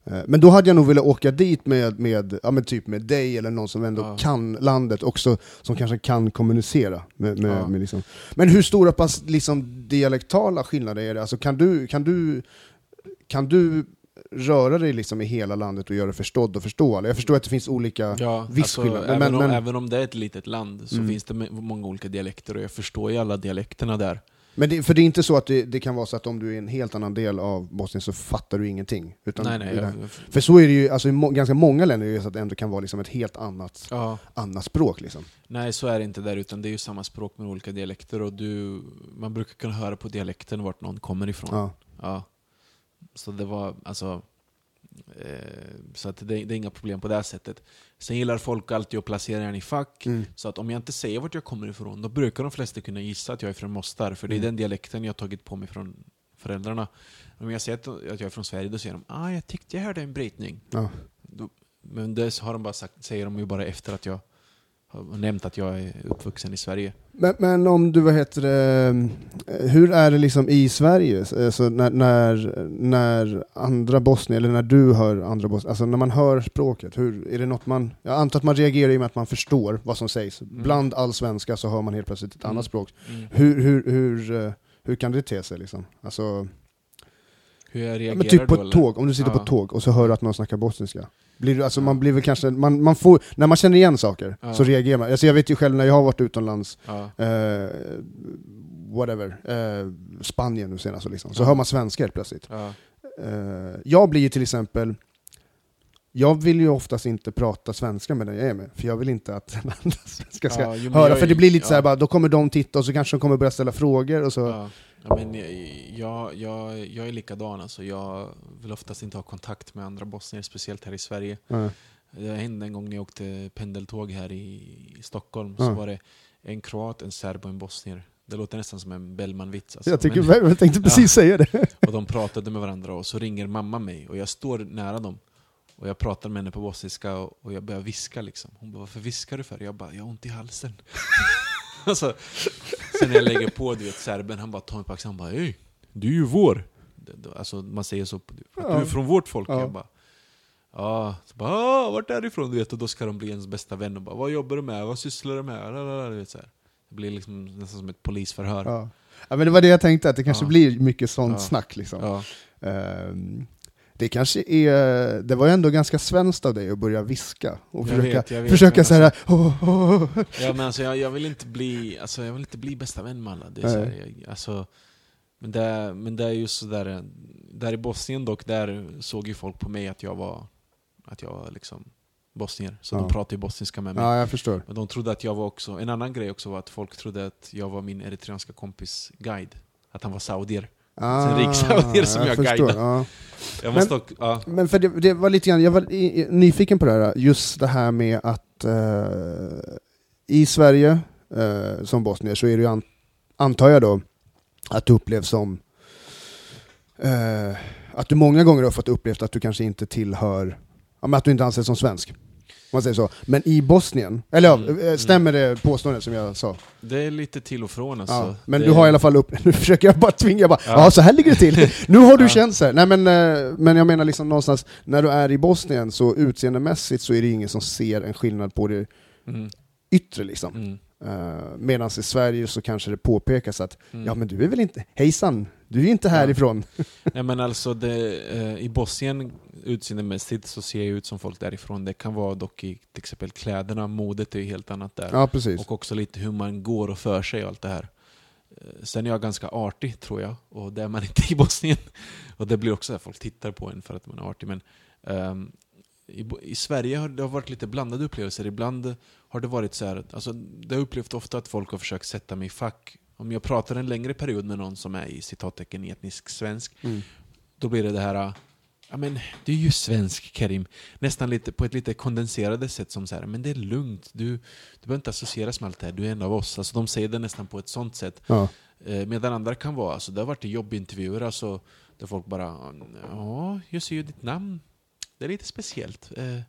men då hade jag nog velat åka dit med, med, ja, men typ med dig eller någon som ändå Ja. kan landet också, som kanske kan kommunicera. Med, med, Ja. med liksom. Men hur stora pass liksom, dialektala skillnader är det? Alltså, kan, du, kan, du, kan du röra dig liksom i hela landet och göra dig förstådd och förståelig? Jag förstår att det finns olika... Ja, viss alltså, skillnad, men- även, om, men- även om det är ett litet land så Mm. finns det många olika dialekter och jag förstår ju alla dialekterna där. Men det, för det är inte så att det, det kan vara så att om du är i en helt annan del av Bosnien så fattar du ingenting? Utan nej, nej. Jag, För så är det ju, alltså i må, ganska många länder är det så att det ändå kan vara liksom ett helt annat, ja, annat språk. Liksom. nej, så är det inte där, utan det är ju samma språk med olika dialekter och du, man brukar kunna höra på dialekten vart någon kommer ifrån. Ja. Ja. Så det var, alltså... Eh, så att det, det är inga problem på det här sättet. Sen gillar folk alltid att placera en i fack, Mm. så att om jag inte säger vart jag kommer ifrån, då brukar de flesta kunna gissa att jag är från Mostar, för det är Mm. den dialekten jag har tagit på mig från föräldrarna. Om jag säger att att jag är från Sverige, då säger de ah, jag tyckte jag hörde en brytning. Ja. Då, men det har de bara sagt, säger de ju bara efter att jag har nämnt att jag är uppvuxen i Sverige. Men, men om du, vad heter det, hur är det liksom i Sverige? Eh, Så när, när, när andra bosnier, eller när du hör andra bosnier, alltså när man hör språket, hur, är det något man, jag antar att man reagerar i och med att man förstår vad som sägs. Bland all svenska så hör man helt plötsligt ett Mm. annat språk. Mm. Hur, hur, hur, eh, hur kan det te sig liksom? Alltså, Hur jag Ja, reagerar men typ på ett eller? tåg, om du sitter på Ja. ett tåg och så hör du att någon snackar bosniska. Blir alltså man blir väl kanske, man, man får, när man känner igen saker Ja. så reagerar man. Alltså jag vet ju själv när jag har varit utomlands, Ja. eh, whatever, eh, Spanien nu senast, liksom, så Ja. hör man svenska helt plötsligt. Eh, jag blir ju till exempel, jag vill ju oftast inte prata svenska med den jag är med, för jag vill inte att den andra svenska ska jo, höra, för det blir lite ja. så här, bara, då kommer de titta och så kanske de kommer börja ställa frågor och så... Ja. Men jag, jag, jag är likadan. Alltså. Jag vill oftast inte ha kontakt med andra bosnier, speciellt här i Sverige. Ja. Det hände en gång när jag åkte pendeltåg här i, Stockholm. Så var det en kroat, en serb och en bosnier. Det låter nästan som en Bellman-vits. Alltså. Jag, tycker, Men- jag tänkte precis Ja. säga det. och de pratade med varandra och så ringer mamma mig och jag står nära dem. Och jag pratar med henne på bosniska och, och jag börjar viska liksom. Hon bara 'Varför viskar du för?' Jag bara 'Jag har ont i halsen' alltså, Sen när jag lägger på, du vet serben, han bara tar mig på axeln, han bara 'Ey, du är ju vår' Alltså man säger så, att du är från vårt folk' Ja. Jag bara Ja, så bara "Ah, vart är du ifrån? Du vet, och då ska de bli ens bästa vän och bara vad jobbar du med? Vad sysslar du med? Du vet, så här. Det blir liksom nästan som ett polisförhör. Ja. ja, men det var det jag tänkte, att det kanske Ja. blir mycket sånt Ja. snack liksom. Ja. Det kanske är, det var ju ändå ganska svenskt av dig att börja viska och Jag försöka, vet, vet, försöka men så här, "Åh, åh, åh." Ja, men alltså, jag, jag vill inte bli alltså, jag vill inte bli bästa vän med alla. Det är så här, jag, alltså, men, det, är- men det är just sådär, där i Bosnien dock, där såg ju folk på mig att jag var, att jag var liksom bosnier. Så Ja. de pratade ju bosniska med mig. ja jag förstår. Men de trodde att jag var också, en annan grej också var att folk trodde att jag var min eritreanska kompis guide. Att han var saudier. Ah, rik saudier som jag förstår, guidar. ja. Jag måste dock, ja. Men för det, det var lite grann, jag var i, i, nyfiken på det här, just det här med att eh, i Sverige, eh, som bosnier, så är det ju, an, antar jag då, att du upplevs som eh, att du många gånger har fått upplevt att du kanske inte tillhör, ja, men att du inte anses som svensk. Man säger så. Men i Bosnien, eller ja, Mm, eh, stämmer det påståendet som jag sa? Det är lite till och från alltså. Ja, men det, du har i alla fall upp, nu försöker jag bara tvinga, jag bara, ja. Så här ligger det till. Nu har du Ja. här. Nej men, eh, men jag menar liksom någonstans, när du är i Bosnien så utseendemässigt så är det ingen som ser en skillnad på det Mm, yttre liksom. mm, Uh, Medan i Sverige så kanske det påpekas att, mm. ja men du är väl inte, hejsan, du är inte Ja. härifrån. Nej men alltså, det, eh, i Bosnien utseendemässigt så ser jag ut som folk därifrån. Det kan vara dock i till exempel kläderna, modet är ju helt annat där. Ja precis. Och också lite hur man går och för sig och allt det här. Eh, Sen är jag ganska artig tror jag, och det är man inte i Bosnien. Och det blir också att folk tittar på en för att man är artig. Men ehm, i, I Sverige har det varit lite blandade upplevelser. Ibland har det varit så här, alltså, det har jag upplevt ofta att folk har försökt sätta mig i fack. Om jag pratar en längre period med någon som är i citattecken etnisk svensk, Mm. då blir det det här Ja men du är ju svensk Karim. Nästan lite, på ett lite kondenserade sätt som så här, men det är lugnt. Du, du behöver inte associeras med allt det här, du är en av oss. Alltså de säger det nästan på ett sånt sätt. Ja. Eh, medan andra kan vara, alltså det har varit jobbintervjuer alltså, där folk bara Ja, jag ser ju ditt namn. Det är lite speciellt. Eh,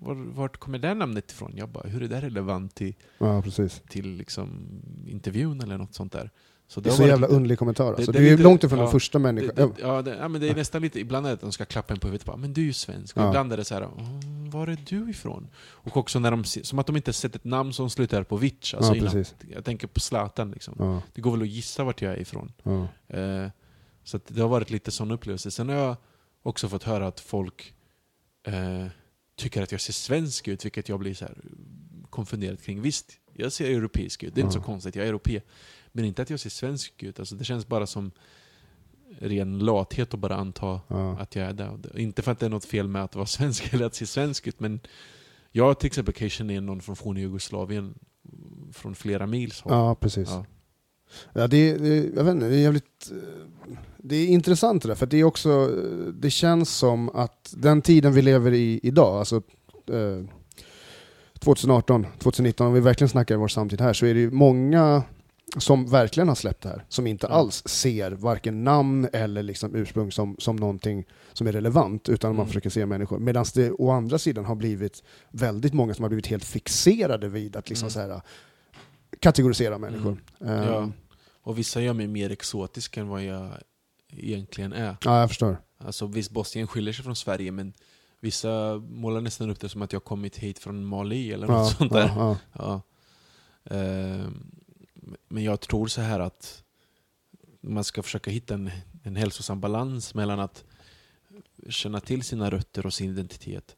var, vart kommer det namnet ifrån? Jag bara, hur är det relevant till, ja, precis. till liksom intervjun eller något sånt där? Så Det är så jävla lite- underlig kommentar alltså. det Du är lite- långt ifrån den ja, första det, människan. det, ja, det, ja, men det är nästan lite, ibland är det att de ska klappa en på huvudet bara, men du är ju svensk. Ja. ibland är det så här, "Mm, var är du ifrån? Och också när de, som att de inte sett ett namn som slutar på vitch. Alltså Ja, innan, jag tänker på Zlatan liksom. Det går väl att gissa vart jag är ifrån. Eh, så det har varit lite sån upplevelse. Sen har jag också fått höra att folk eh, tycker att jag ser svensk ut, vilket jag blir så här konfunderad kring. Visst, jag ser europeisk ut, det är inte Ja. så konstigt, jag är europé. Men inte att jag ser svensk ut. Alltså, det känns bara som ren lathet att bara anta Ja. att jag är det- Inte för att det är något fel med att vara svensk eller att se svensk ut, men jag till exempel kan känna igen någon från forna Jugoslavien från flera mils håll. ja, precis. Ja. Ja, det, det, jag vet inte, det är jävligt... eh, Det är intressant det där, för det är också... eh, Det känns som att den tiden vi lever i idag, alltså eh, 2018, 2019, om vi verkligen snackar vår samtid här, så är det ju många som verkligen har släppt det här, som inte Ja. alls ser varken namn eller liksom ursprung som, som någonting som är relevant, utan man Mm. försöker se människor. Medan det å andra sidan har blivit väldigt många som har blivit helt fixerade vid att liksom Mm. så här, kategorisera människor. Eh, Ja. Och vissa gör mig mer exotisk än vad jag egentligen är. Ja, jag förstår. Alltså visst, Bosnien skiljer sig från Sverige, men vissa målar nästan upp det som att jag kommit hit från Mali eller något Ja, sånt där. ja, ja. Ja. Ehm, Men jag tror så här att man ska försöka hitta en, en hälsosam balans mellan att känna till sina rötter och sin identitet,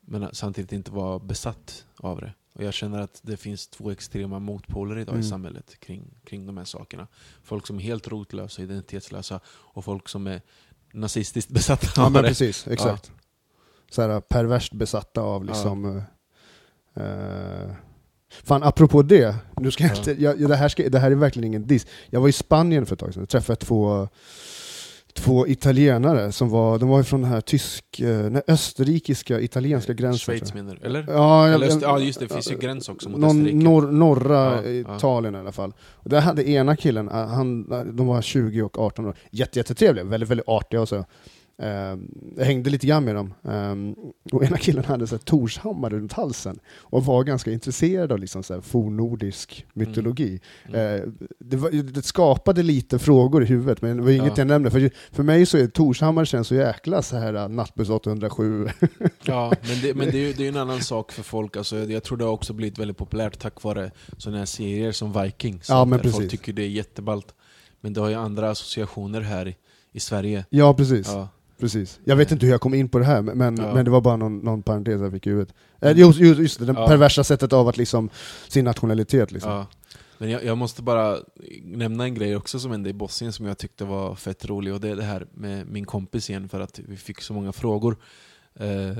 men samtidigt inte vara besatt av det. Och jag känner att det finns två extrema motpoler idag Mm. i samhället kring, kring de här sakerna. Folk som är helt rotlösa identitetslösa och folk som är nazistiskt besatta ja av men det. precis, exakt. Så här perverst besatta av Ja. liksom... eh, eh, fan, apropå det, nu ska jag Ja. jag, det, här ska, det här är verkligen ingen diss. Jag var i Spanien för ett tag sedan och träffade två, två italienare som var, de var från den här tysk, eh, nej, österrikiska, italienska gränsen. Schweiz menar du? Eller? Ja, Eller Öster- ja just det, det finns ju gräns också mot någon Österrike. norr, norra Ja, ja. Italien i alla fall. Och där hade ena killen, eh, han, de var 20 och 18 år, jätte, jättetrevliga, väldigt, väldigt artiga och så. Eh, jag hängde lite grann med dem. Eh, och ena killen hade så här Torshammar runt halsen och var ganska intresserad av liksom så här fornnordisk mytologi. Mm. Eh, det, var, det skapade lite frågor i huvudet, men det var inget Ja. jag nämnde. För, för mig så är Torshammar känns så jäkla så här uh, Nattbuss 807. Ja, men det, men det är ju det är en annan sak för folk. Alltså, jag tror det har också blivit väldigt populärt tack vare sådana här serier som Vikings. Ja, men precis. Folk tycker det är jätteballt. Men det har ju andra associationer här i, i Sverige. ja, precis. Ja, precis. Jag vet inte hur jag kom in på det här, men, Ja. men det var bara någon, någon parentes jag fick i huvudet. Eh, just, just, just det, det Ja. perversa sättet av att liksom, sin nationalitet liksom. ja. Men jag, jag måste bara nämna en grej också som hände i Bosnien som jag tyckte var fett rolig. Och det är det här med min kompis igen, för att vi fick så många frågor eh,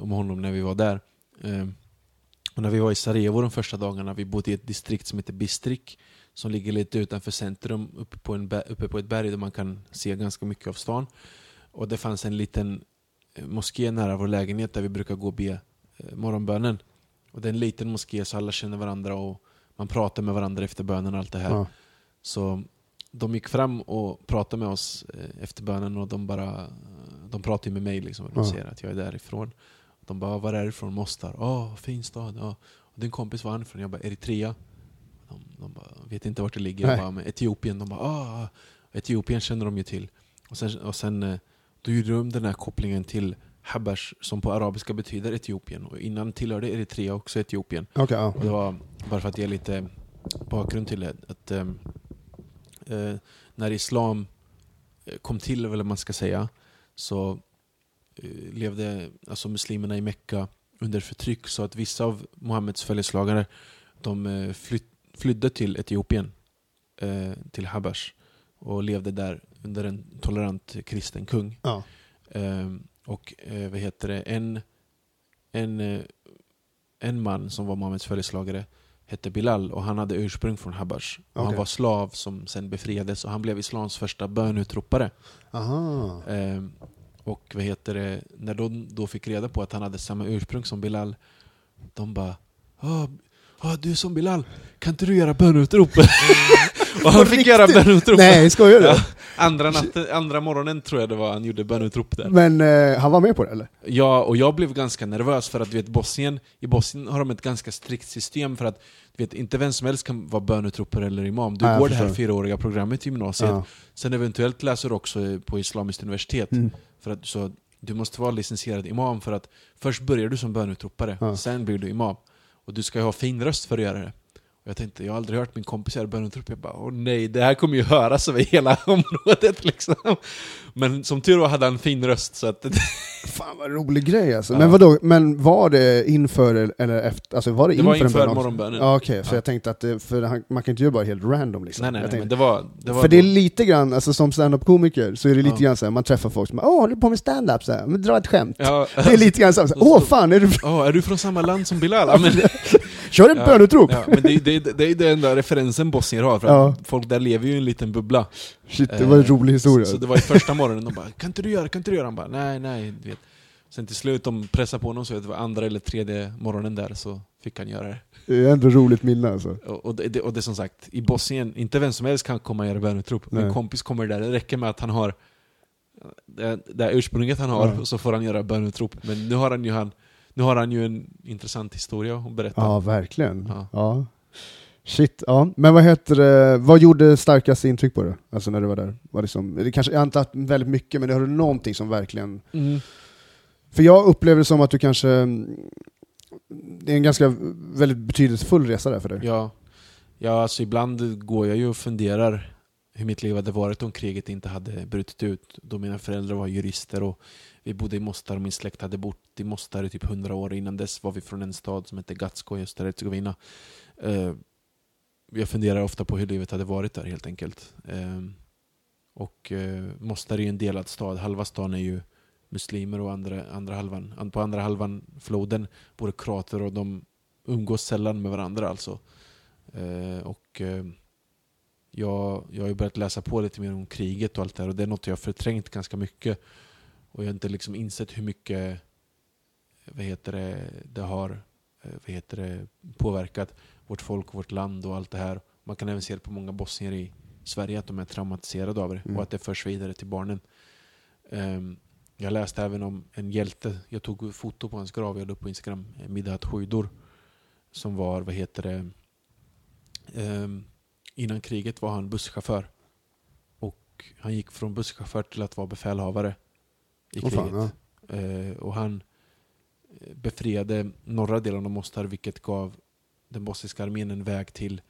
om honom när vi var där. Eh, och när vi var i Sarajevo de första dagarna, vi bodde i ett distrikt som heter Bistrik som ligger lite utanför centrum, uppe på, en, uppe på ett berg där man kan se ganska mycket av stan. Och det fanns en liten eh, moské nära vår lägenhet där vi brukar gå och be eh, morgonbönen. Och det är en liten moské så alla känner varandra och man pratar med varandra efter bönen och allt det här. Ja. Så de gick fram och pratade med oss eh, efter bönen och de bara De pratade med mig liksom, och de Ja. ser att jag är därifrån. De bara, var är du ifrån? Mostar. Åh, fin stad. Ja. Och din kompis var han ifrån? Jag bara, Eritrea. De, de bara, vet inte vart det ligger. Nej. Jag bara, Etiopien. De bara, ah, Etiopien känner de ju till. Och sen, och sen då gjorde de den här kopplingen till Habash som på arabiska betyder Etiopien. Och innan tillhörde Eritrea också Etiopien. Okej, ja. Och det var bara för att ge lite bakgrund till det. Att, ehm, eh, när islam eh, kom till, eller man ska säga, så eh, levde alltså muslimerna i Mekka under förtryck. Så att vissa av Muhammeds följeslagare de eh, flytt, flydde till Etiopien, eh, till Habash, och levde där under en tolerant kristen kung. ja. Ehm, och eh, vad heter det? En, en, eh, en man som var Muhammeds följeslagare hette Bilal och han hade ursprung från Habash. Och Han var slav som sen befriades och han blev islams första bönutropare. Aha. Ehm, och vad heter det? När de då fick reda på att han hade samma ursprung som Bilal, de bara ah, ah, du är som Bilal, kan inte du göra bönutrop? och han fick göra bönutrop. Nej, skojar du? Ja, andra, natten, andra morgonen tror jag det var han gjorde bönutrop där. Men eh, han var med på det eller? Ja, och jag blev ganska nervös för att du vet, Bosnien, i Bosnien har de ett ganska strikt system för att du vet, inte vem som helst kan vara bönutropare eller imam. Du jag går det här fyraåriga programmet i gymnasiet, Ja. sen eventuellt läser du också på Islamiskt universitet. Mm. För att, så du måste vara licensierad imam för att först börjar du som bönutropare, Ja. sen blir du imam. Och du ska ju ha fin röst för att göra det. Jag tänkte, jag har aldrig hört min kompis göra bönutrop. Jag bara, åh nej, det här kommer ju höras över hela området liksom. Men som tur var hade han fin röst, så att Fan vad rolig grej alltså. Ja. Men vadå, men var det inför eller efter? Alltså var det, det var inför, inför en bön? morgonbönen. Ja okej, för Ja. jag tänkte att för han, man kan inte göra bara helt random liksom. Nej nej, nej men tänkte, det var... Det var för det är lite grann, alltså som stand-up-komiker, så är det lite Ja. grann såhär, man träffar folk som 'Åh, håller du på med stand-up?' Så här, men dra ett skämt. Ja, Det är lite grann såhär, Så- åh fan, är du, Ja, är du från samma land som Bilal? Men, kör ett Ja, bönutrop! ja, men det, det, det är den enda referensen bosnier har, för Ja. folk där lever ju i en liten bubbla. Shit, det var en Eh, rolig historia. Så, så det var i första morgonen, de bara 'Kan inte du göra, kan inte du göra?' Han bara 'Nej, nej' du vet. Sen till slut, de pressade på honom så det var andra eller tredje morgonen där, så fick han göra det. Det är ändå roligt minne alltså. Och, och, det, det- och det är som sagt, i Bosnien, inte vem som helst kan komma och göra bönutrop. Min Nej. kompis kommer där, det räcker med att han har det, det här ursprunget han har, Ja. så får han göra bönutrop. Men nu har han ju, han, nu har han ju en intressant historia att berätta. Ja, verkligen. Ja. Ja. Shit, ja. Men vad heter det, vad gjorde starkast intryck på det? Alltså när du var där? Var det, som, det kanske, jag antar att väldigt mycket, men det har du någonting som verkligen... Mm. För jag upplever det som att du kanske... Det är en ganska väldigt betydelsefull resa där för dig. Ja, ja alltså ibland går jag ju och funderar hur mitt liv hade varit om kriget inte hade brutit ut. Då mina föräldrar var jurister och vi bodde i Mostar och min släkt hade bott i Mostar i typ 100 år. Innan dess var vi från en stad som hette Gatsko i östra Hercegovina. Eh, jag funderar ofta på hur livet hade varit där helt enkelt. Eh, och eh, Mostar är ju en delad stad. Halva stan är ju muslimer och andra, andra halvan, på andra halvan floden bor det kroater och de umgås sällan med varandra alltså. Eh, och eh, jag, jag har ju börjat läsa på lite mer om kriget och allt det här och det är något jag har förträngt ganska mycket. Och jag har inte liksom insett hur mycket vad heter det, det har eh, vad heter det, påverkat vårt folk och vårt land och allt det här. Man kan även se det på många bosnier i Sverige att de är traumatiserade av det Mm. och att det förs vidare till barnen. Ehm, jag läste även om en hjälte. Jag tog foto på hans grav, jag la upp på Instagram. eh, Midhat Huidur. Som var, vad heter det, ehm, innan kriget var han busschaufför. Och han gick från busschaufför till att vara befälhavare i kriget. fan, ja. Eh, och han eh, befriade norra delen av Mostar vilket gav den bosniska armén en väg till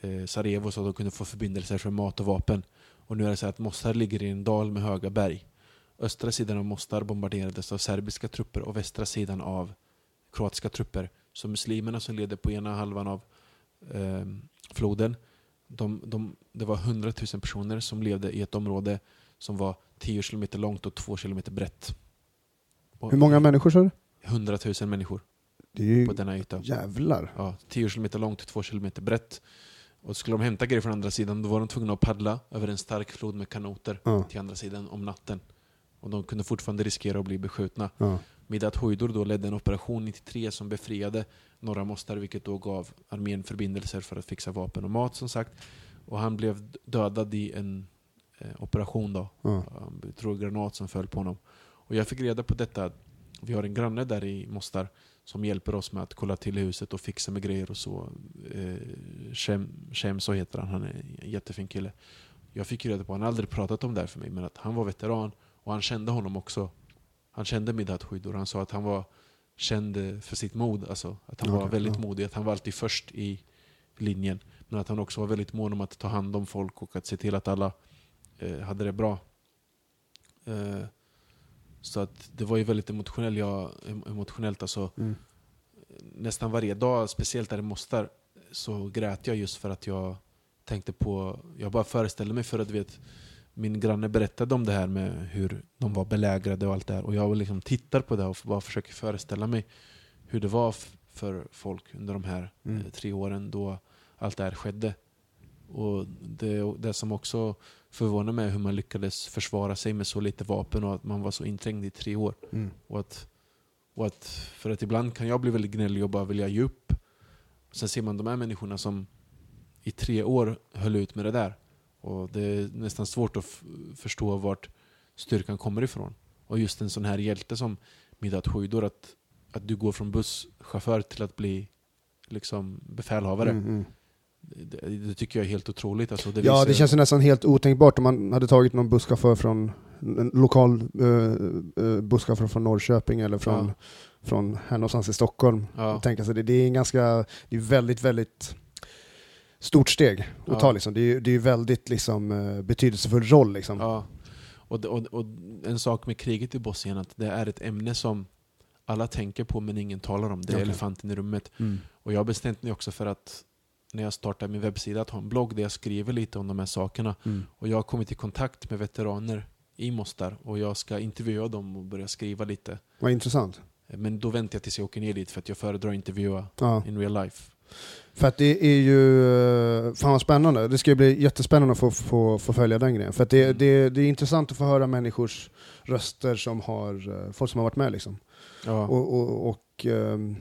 eh, Sarajevo så att de kunde få förbindelser för mat och vapen. Och nu är det så att Mostar ligger i en dal med höga berg. Östra sidan av Mostar bombarderades av serbiska trupper och västra sidan av kroatiska trupper. Så muslimerna som levde på ena halvan av eh, floden, de, de, det var 100 000 personer som levde i ett område som var 10 kilometer långt och 2 kilometer brett. Och Hur många människor sa du? 100 000 människor Det är ju på denna yta. jävlar. Ja, 10 kilometer långt, 2 kilometer brett. Och skulle de hämta grejer från andra sidan, då var de tvungna att paddla över en stark flod med kanoter Ja, till andra sidan om natten. Och de kunde fortfarande riskera att bli beskjutna. ja. Midhat Hojdor då ledde en operation 93 som befriade norra Mostar, vilket då gav armén förbindelser för att fixa vapen och mat som sagt. Och han blev dödad i en operation då. ja. Jag tror granat som föll på honom. Och jag fick reda på detta. Vi har en granne där i Mostar som hjälper oss med att kolla till huset och fixa med grejer och så. Eh, Shem, Shem så heter han, han är en jättefin kille. Jag fick reda på, han har aldrig pratat om det här för mig, men att han var veteran och han kände honom också. Han kände Midhat Huidur, han sa att han var känd eh, för sitt mod, alltså att han var Okej, väldigt ja. modig, att han var alltid först i linjen. Men att han också var väldigt mån om att ta hand om folk och att se till att alla eh, hade det bra. Eh, så att det var ju väldigt emotionellt. Jag, em- emotionellt alltså, Mm. nästan varje dag, speciellt där i Mostar, så grät jag just för att jag tänkte på, jag bara föreställde mig för att du vet, min granne berättade om det här med hur de var belägrade och allt det här. Och jag liksom tittar på det och bara försöker föreställa mig hur det var för folk under de här Mm. eh, tre åren då allt det här skedde. Och det, det som också förvånar mig hur man lyckades försvara sig med så lite vapen och att man var så inträngd i tre år. Mm. Och att, och att, för att ibland kan jag bli väldigt gnällig och bara vilja ge upp. Sen ser man de här människorna som i tre år höll ut med det där. Och det är nästan svårt att förstå vart styrkan kommer ifrån. Och just en sån här hjälte som Midhat Huidur, att, att du går från busschaufför till att bli liksom befälhavare. Mm, mm. Det, det tycker jag är helt otroligt. Alltså, det Ja, visar- det känns ju nästan helt otänkbart om man hade tagit någon busschaufför från en lokal eh, eh, busschaufför från Norrköping eller från, Ja. från här någonstans i Stockholm. Ja. Tänka sig det, det är en ganska, det är väldigt, väldigt stort steg att Ja. ta liksom. Det är, det är väldigt liksom eh, betydelsefull roll liksom. Ja. Och, och, och en sak med kriget i Bosnien, att det är ett ämne som alla tänker på men ingen talar om. Det är Okej. elefanten i rummet. Mm. Och jag har bestämt mig också för att när jag startar min webbsida att ha en blogg där jag skriver lite om de här sakerna. Mm. Och jag har kommit i kontakt med veteraner i Mostar och jag ska intervjua dem och börja skriva lite. Vad intressant. Men då väntar jag tills jag åker ner dit för att jag föredrar att intervjua Ja. in real life. För att det är ju, eh, fan vad spännande. Det ska bli jättespännande att få, få, få följa den grejen. För att det, Mm. det, det är intressant att få höra människors röster som har, eh, folk som har varit med liksom. Ja, Och, och, och ehm,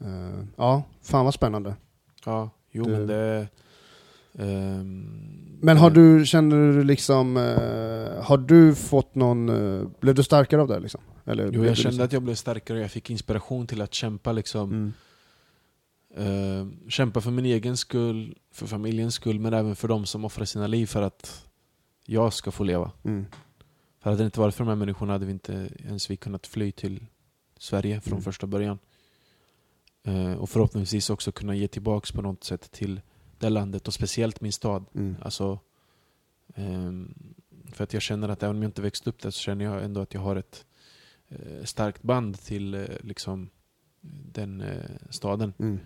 eh, ja, fan vad spännande. Ja jo Det- men det... ehm, Men har du, känner du liksom, eh, har du fått någon, eh, blev du starkare av det liksom? Eller Jo, jag du kände liksom, att jag blev starkare och jag fick inspiration till att kämpa liksom. mm. Eh, kämpa för min egen skull, för familjens skull, men även för de som offrar sina liv för att jag ska få leva. Mm. För hade det inte varit för de här människorna hade vi inte ens vi kunnat fly till Sverige från Mm. första början. Eh, och förhoppningsvis också kunna ge tillbaks på något sätt till det landet och speciellt min stad. Mm. Alltså, ehm, för att jag känner att även om jag inte växt upp där så känner jag ändå att jag har ett eh, starkt band till eh, liksom den staden. Mm.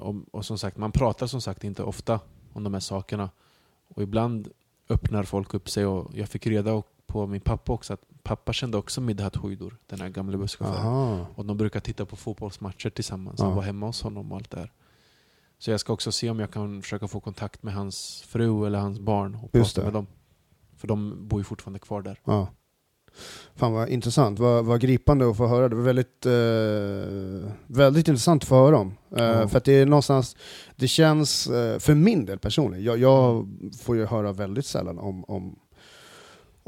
Och, och som sagt, man pratar som sagt inte ofta om de här sakerna. Och ibland öppnar folk upp sig och jag fick reda på min pappa också att pappa kände också Midhat Huidur, den här gamla busschauffören. Och de brukar titta på fotbollsmatcher tillsammans. Han var hemma hos honom och allt det här. Så jag ska också se om jag kan försöka få kontakt med hans fru eller hans barn och Just prata det. med dem. För de bor ju fortfarande kvar där. Ja. Fan vad intressant, vad, vad gripande att få höra. Det var väldigt, eh, väldigt intressant att få höra om. Eh, Ja. För att det är någonstans, det känns, eh, för min del personligen, jag, jag får ju höra väldigt sällan om, om,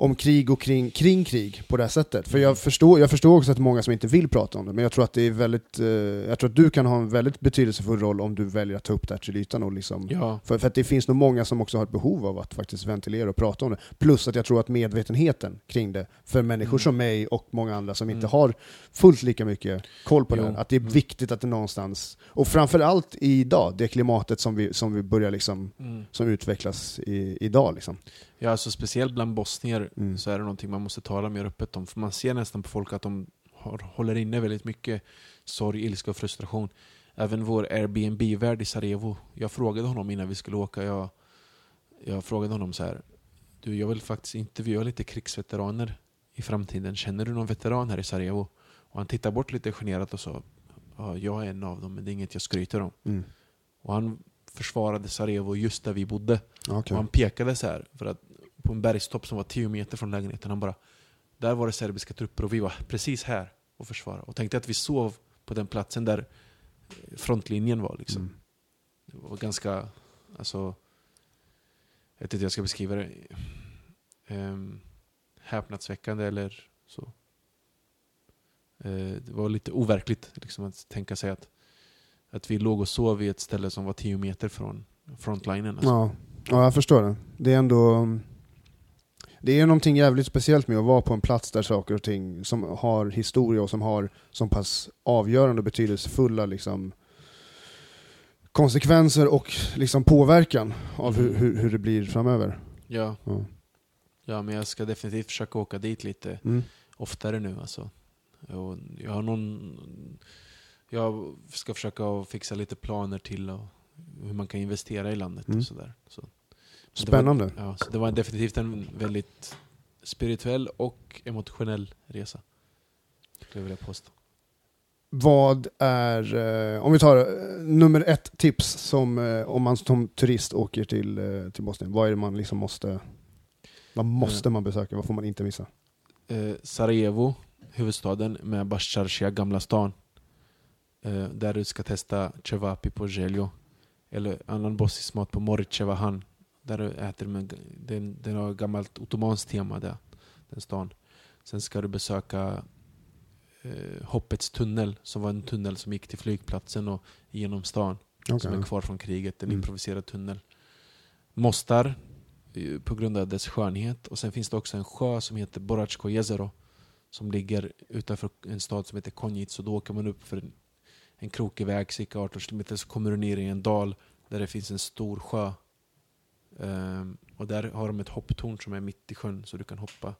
om krig och kring, kring krig på det här sättet. För jag förstår, jag förstår också att det är många som inte vill prata om det, men jag tror att det är väldigt, eh, jag tror att du kan ha en väldigt betydelsefull roll om du väljer att ta upp det här till ytan och liksom Ja, för, för att det finns nog många som också har ett behov av att faktiskt ventilera och prata om det. Plus att jag tror att medvetenheten kring det, för människor Mm. som mig och många andra som inte Mm. har fullt lika mycket koll på det Jo. här, att det är Mm. viktigt att det någonstans, och framförallt idag, det klimatet som vi, som vi börjar liksom, mm. som utvecklas i, idag liksom. Ja alltså speciellt bland bosnier Mm. så är det någonting man måste tala mer öppet om. För man ser nästan på folk att de har, håller inne väldigt mycket sorg, ilska och frustration. Även vår Airbnb-värd i Sarajevo, jag frågade honom innan vi skulle åka, jag, jag frågade honom så här. Du, jag vill faktiskt intervjua lite krigsveteraner i framtiden. Känner du någon veteran här i Sarajevo? Och han tittade bort lite generat och sa ja, jag är en av dem, men det är inget jag skryter om. Mm. Och han försvarade Sarajevo just där vi bodde. Okay. Och han pekade så här för att på en bergstopp som var 10 meter från lägenheten. Han bara, där var det serbiska trupper och vi var precis här och försvarade. Och tänkte att vi sov på den platsen där frontlinjen var. Liksom. Mm. Det var ganska, alltså, jag vet inte hur jag ska beskriva det. Um, häpnadsväckande eller så. Eh, det var lite overkligt liksom, att tänka sig att, att vi låg och sov i ett ställe som var 10 meter från frontlinen. Alltså. Ja. ja, jag förstår det. Det är ändå... Det är någonting jävligt speciellt med att vara på en plats där saker och ting som har historia och som har så pass avgörande och betydelsefulla liksom, konsekvenser och liksom påverkan av hur, hur, hur det blir framöver. Ja, Ja. ja, men jag ska definitivt försöka åka dit lite Mm. oftare nu. Alltså. Och jag har någon... Jag ska försöka fixa lite planer till och hur man kan investera i landet Mm. och sådär. Så. Det Spännande. Var, ja, så det var definitivt en väldigt spirituell och emotionell resa. Skulle jag vilja påstå. Vad är, eh, om vi tar eh, nummer ett tips som eh, om man som turist åker till, till Bosnien, vad är det man liksom måste, vad måste man besöka, vad får man inte missa? Sarajevo, huvudstaden, med Basharshia, Gamla stan. Där du ska testa cevapi på Geljo. Eller annan bosnisk mat på Moricevahan. Där äter med, den, den har gammalt ottomanskt tema där, den stan. Sen ska du besöka eh, Hoppets tunnel, som var en tunnel som gick till flygplatsen och genom stan. Som Okej. är kvar från kriget, en Mm. improviserad tunnel. Mostar, eh, på grund av dess skönhet. Och sen finns det också en sjö som heter Boracko Jezero. Som ligger utanför en stad som heter Konjic. Och då åker man upp för en, en krokig väg, cirka 18 km, så kommer du ner i en dal där det finns en stor sjö. Ehm, och där har de ett hopptorn som är mitt i sjön, så du kan hoppa,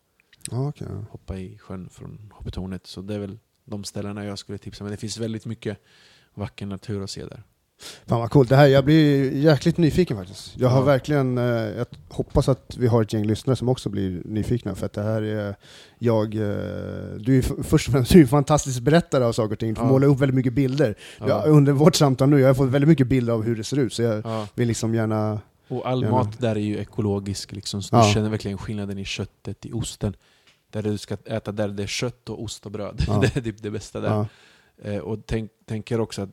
okej. hoppa i sjön från hopptornet. Så det är väl de ställena jag skulle tipsa. Men det finns väldigt mycket vacker natur att se där. Fan vad coolt, det här, jag blir jäkligt nyfiken faktiskt. Jag har Ja. verkligen, eh, jag hoppas att vi har ett gäng lyssnare som också blir nyfikna, för att det här är, jag, eh, du är först och främst du är en fantastisk berättare av saker och ting, du Ja. måla upp väldigt mycket bilder. Ja. Jag, under vårt samtal nu, jag har fått väldigt mycket bilder av hur det ser ut, så jag Ja. vill liksom gärna, Och all Gärna. mat där är ju ekologisk, liksom, så Ja. du känner verkligen skillnaden i köttet, i osten. Där du ska äta där det är kött och ost och bröd. Ja. det är typ det bästa där. ja, Eh, och tänk, tänk er också att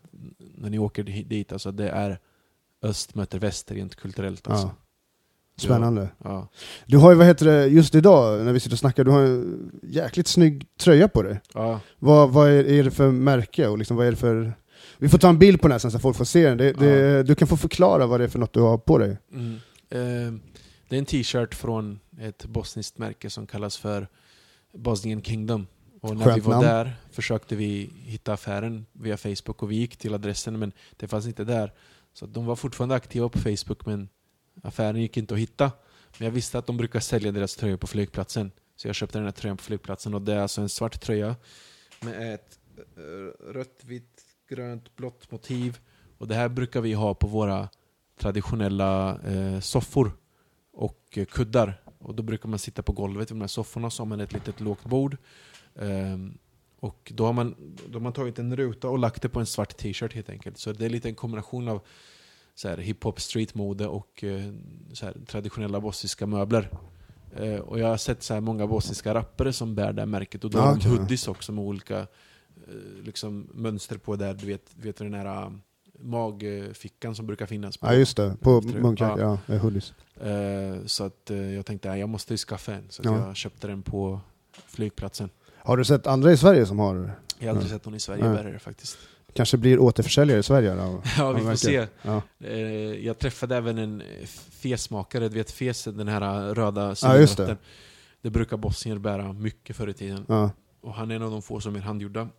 när ni åker di- dit, alltså, det är öst möter väst rent kulturellt. Alltså. ja. Spännande. Ja. Du har ju, vad heter det, just idag när vi sitter och snackar, du har en jäkligt snygg tröja på dig. Ja. Vad, vad är, är det för märke och liksom, vad är det för... Vi får ta en bild på den här sen så folk får se den. Det, det, Du kan få förklara vad det är för något du har på dig. Mm. Eh, det är en t-shirt från ett bosniskt märke som kallas för Bosnian Kingdom. Och när Skönt vi var namn. där försökte vi hitta affären via Facebook och vi gick till adressen men det fanns inte där. Så de var fortfarande aktiva på Facebook men affären gick inte att hitta. Men jag visste att de brukar sälja deras tröjor på flygplatsen. Så jag köpte den här tröjan på flygplatsen och det är alltså en svart tröja med ett rött, vitt, grönt, blått motiv. Och det här brukar vi ha på våra traditionella eh, soffor och kuddar. Och då brukar man sitta på golvet vid de här sofforna så har man ett litet lågt bord. Ehm, och då har, man, då har man tagit en ruta och lagt det på en svart t-shirt helt enkelt. Så det är lite en kombination av så här, hiphop, streetmode och eh, så här, traditionella bosniska möbler. Eh, och jag har sett så här många bosniska rappare som bär det här märket och då Ah, har de hoodies också med olika liksom, mönster på där. Du vet, vet du den här magfickan som brukar finnas. På. Ja just det, på munkjacka, ja, ja hoodies. Eh, så att eh, jag tänkte jag måste ju skaffa en. Så Ja. jag köpte den på flygplatsen. Har du sett andra i Sverige som har, Jag har aldrig sett någon i Sverige bära det faktiskt. kanske blir återförsäljare i Sverige? Då? Ja, vi får se. Ja. Eh, jag träffade även en fesmakare, du vet fes, den här röda just det. Det brukar bosnier bära mycket förr i tiden. Och han är en av de få som är handgjorda.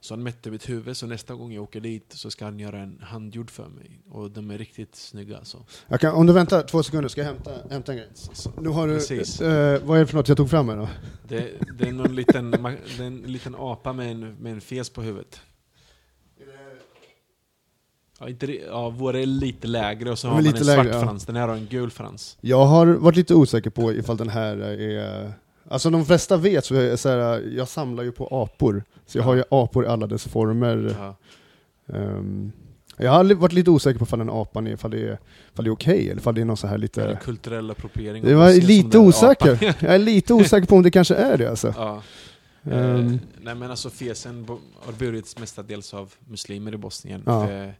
Så han mätte mitt huvud, så nästa gång jag åker dit så ska han göra en handgjord för mig. Och de är riktigt snygga. Så. Jag kan, om du väntar två sekunder ska jag hämta, hämta en grej. Nu har du, Precis. eh, vad är det för något jag tog fram här då? Det, det är någon liten, det är en liten apa med en, med en fes på huvudet. Ja, inte, ja, våra är lite lägre och så har man en svart lägre, ja. frans. Den här har en gul frans. Jag har varit lite osäker på ifall den här är... Alltså de flesta vet, så jag, så här, jag samlar ju på apor. Så jag har ju apor i alla dess former. Ehm, jag har varit lite osäker på ifall den apan är, ifall det är, ifall det är okej, eller ifall det är någon så här Eller lite... kulturell appropriering. Om var lite osäker. Jag är lite osäker på om det kanske är det alltså. ja. Ehm, Eh, nej men alltså fesen har burits mestadels av muslimer i Bosnien. Ja. Eh,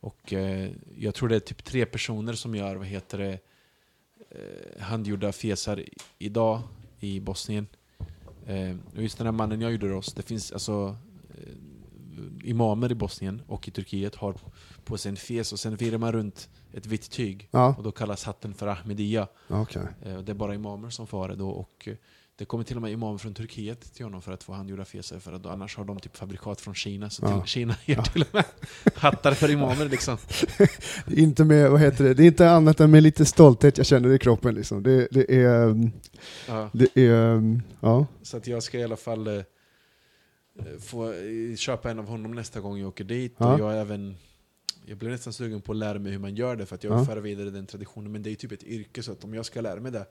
och eh, jag tror det är typ tre personer som gör, vad heter det, eh, handgjorda fesar idag i Bosnien. Eh, och just den här mannen jag gjorde oss, det finns alltså eh, imamer i Bosnien och i Turkiet har på sig en fes och sen virar man runt ett vitt tyg. Ja, Och då kallas hatten för Ahmedia. okej. Eh, Det är bara imamer som får det då och eh, det kommer till och med imamer från Turkiet till honom för att få handgjorda fesar för att annars har de typ fabrikat från Kina så Ja. till, Kina ger Ja. till och med hattar för imamer liksom. Inte med, vad heter det, det är inte annat än med lite stolthet jag känner i kroppen liksom. Det, det är, ehm, Ja, det är, ehm, ja. så att jag ska i alla fall eh, få eh, köpa en av honom nästa gång jag åker dit Ja. och jag är även jag blir nästan sugen på att lära mig hur man gör det för att jag vill Ja. föra vidare den traditionen men det är typ ett yrke så att om jag ska lära mig det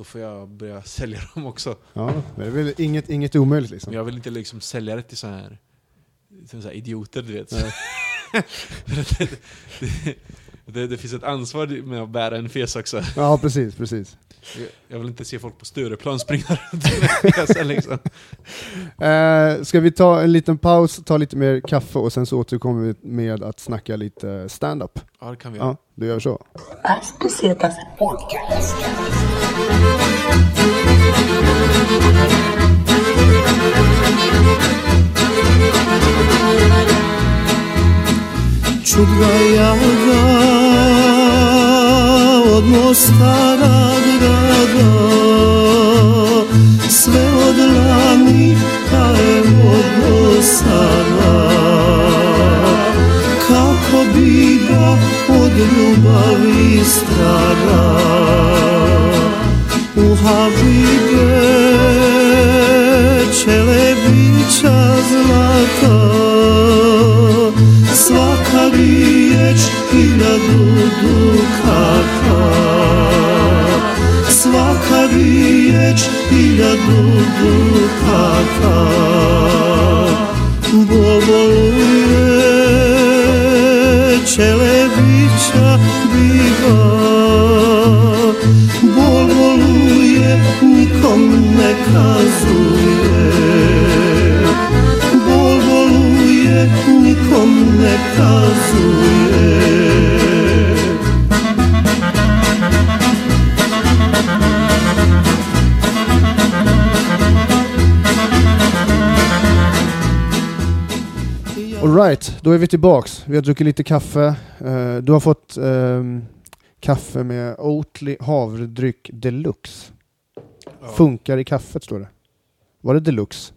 då får jag börja sälja dem också. ja. Men det är väl inget, inget omöjligt liksom. Jag vill inte liksom sälja det till så här, till så här idioter, du vet. Det, det, det finns ett ansvar med att bära en fes också. Ja, precis, precis. Jag- vill inte se folk på Stureplan springa runt med liksom. Eh, ska vi ta en liten paus, ta lite mer kaffe och sen så återkommer vi med att snacka lite stand-up. Ja, det kan vi göra. Ja, då gör vi så. Paz Pesetas Podcast. Čudna jaga od Mostara grada Sve od lani evo do sada Kako bi ga od ljubavi strada? U Habibe čelebića zlata Svaka riječ hiljadu dukata Svaka riječ hiljadu dukata Bovoluje čelebića biva. Bol voluje, nikom ne kazuje nikom ne kazuje Alright, då är vi tillbaks. Vi har druckit lite kaffe. Eh, du har fått ehm, kaffe med Oatly havredryck deluxe. Ja. Funkar i kaffet står det. Var det deluxe?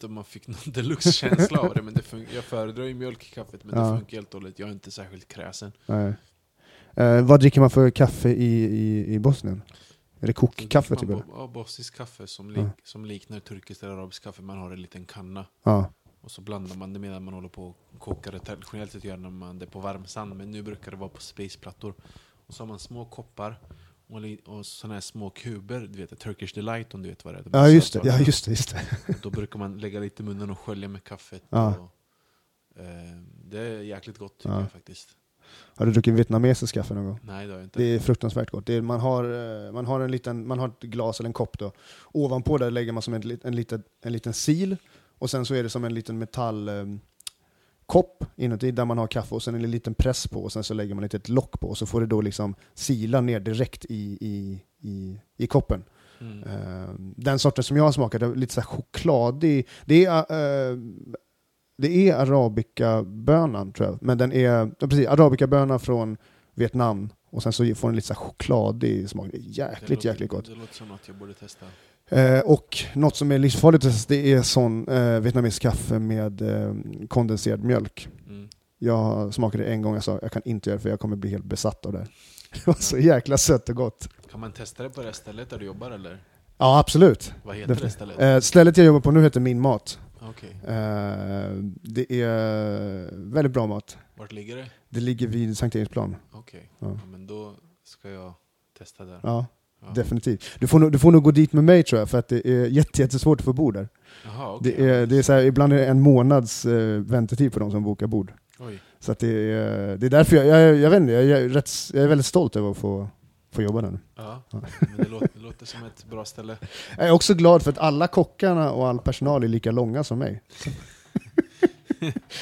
Inte om man fick någon deluxe-känsla av det, men det jag föredrar ju mjölk i kaffet, men Ja. det funkar helt dåligt. Jag är inte särskilt kräsen. Nej. Eh, vad dricker man för kaffe i, i, i Bosnien? Är det kokkaffe typ? bo- Ja, bossiskt kaffe som, lik, Ja. som liknar turkiskt eller arabiskt kaffe. Man har en liten kanna. Ja. Och så blandar man det medan man håller på och kokar det. Traditionellt sett gör man det på varm sand, men nu brukar det vara på spisplattor. Och så har man små koppar och, och sådana här små kuber, du vet Turkish delight om du vet vad det är. De ja, just det. Ja, just det, just det. Då brukar man lägga lite i munnen och skölja med kaffet. Ja. Och, eh, det är jäkligt gott tycker Ja. jag faktiskt. Har du druckit vietnamesisk kaffe någon gång? Nej det har jag inte. Det är fruktansvärt gott. Det är, man, har, eh, man, har en liten, man har ett glas eller en kopp då. Ovanpå där lägger man som en, en, liten, en liten sil och sen så är det som en liten metall eh, kopp inuti där man har kaffe och sen en liten press på och sen så lägger man ett, ett lock på och så får det då liksom sila ner direkt i, i, i, i koppen. Mm. Eh, den sorten som jag har smakat är lite så här chokladig. Det är, eh, det är arabikabönan tror jag, men den är ja, precis, arabikaböna från Vietnam och sen så får den lite så här chokladig smak. Är Det jäkligt, låter- jäkligt gott. Det låter som något jag borde testa. Eh, och något som är livsfarligt det är sån eh, vietnamesisk kaffe med eh, kondenserad mjölk. Mm. Jag smakade det en gång och sa jag kan inte göra det för jag kommer bli helt besatt av det. här. Det var så jäkla sött och gott. Kan man testa det på det stället där du jobbar eller? Ja, absolut. Vad heter det Definitivt. stället? Eh, stället jag jobbar på nu heter Min Mat. Okej. Eh, det är väldigt bra mat. Vart ligger det? Det ligger vid Sankt Eriksplan. Okej. Ja. Ja. men då ska jag testa där. Ja, Ja. definitivt. Du får, nog, du får nog gå dit med mig tror jag, för att det är jätte, jättesvårt att få bord där. Jaha, okej. Det är, det är så här, ibland är det en månads eh, väntetid på de som bokar bord. Oj. Så det, är, det är därför jag, jag, jag vet inte, jag är, rätt, jag är väldigt stolt över att få, få jobba där nu. Ja, Ja. det låter, det låter som ett bra ställe. Jag är också glad för att alla kockarna och all personal är lika långa som mig.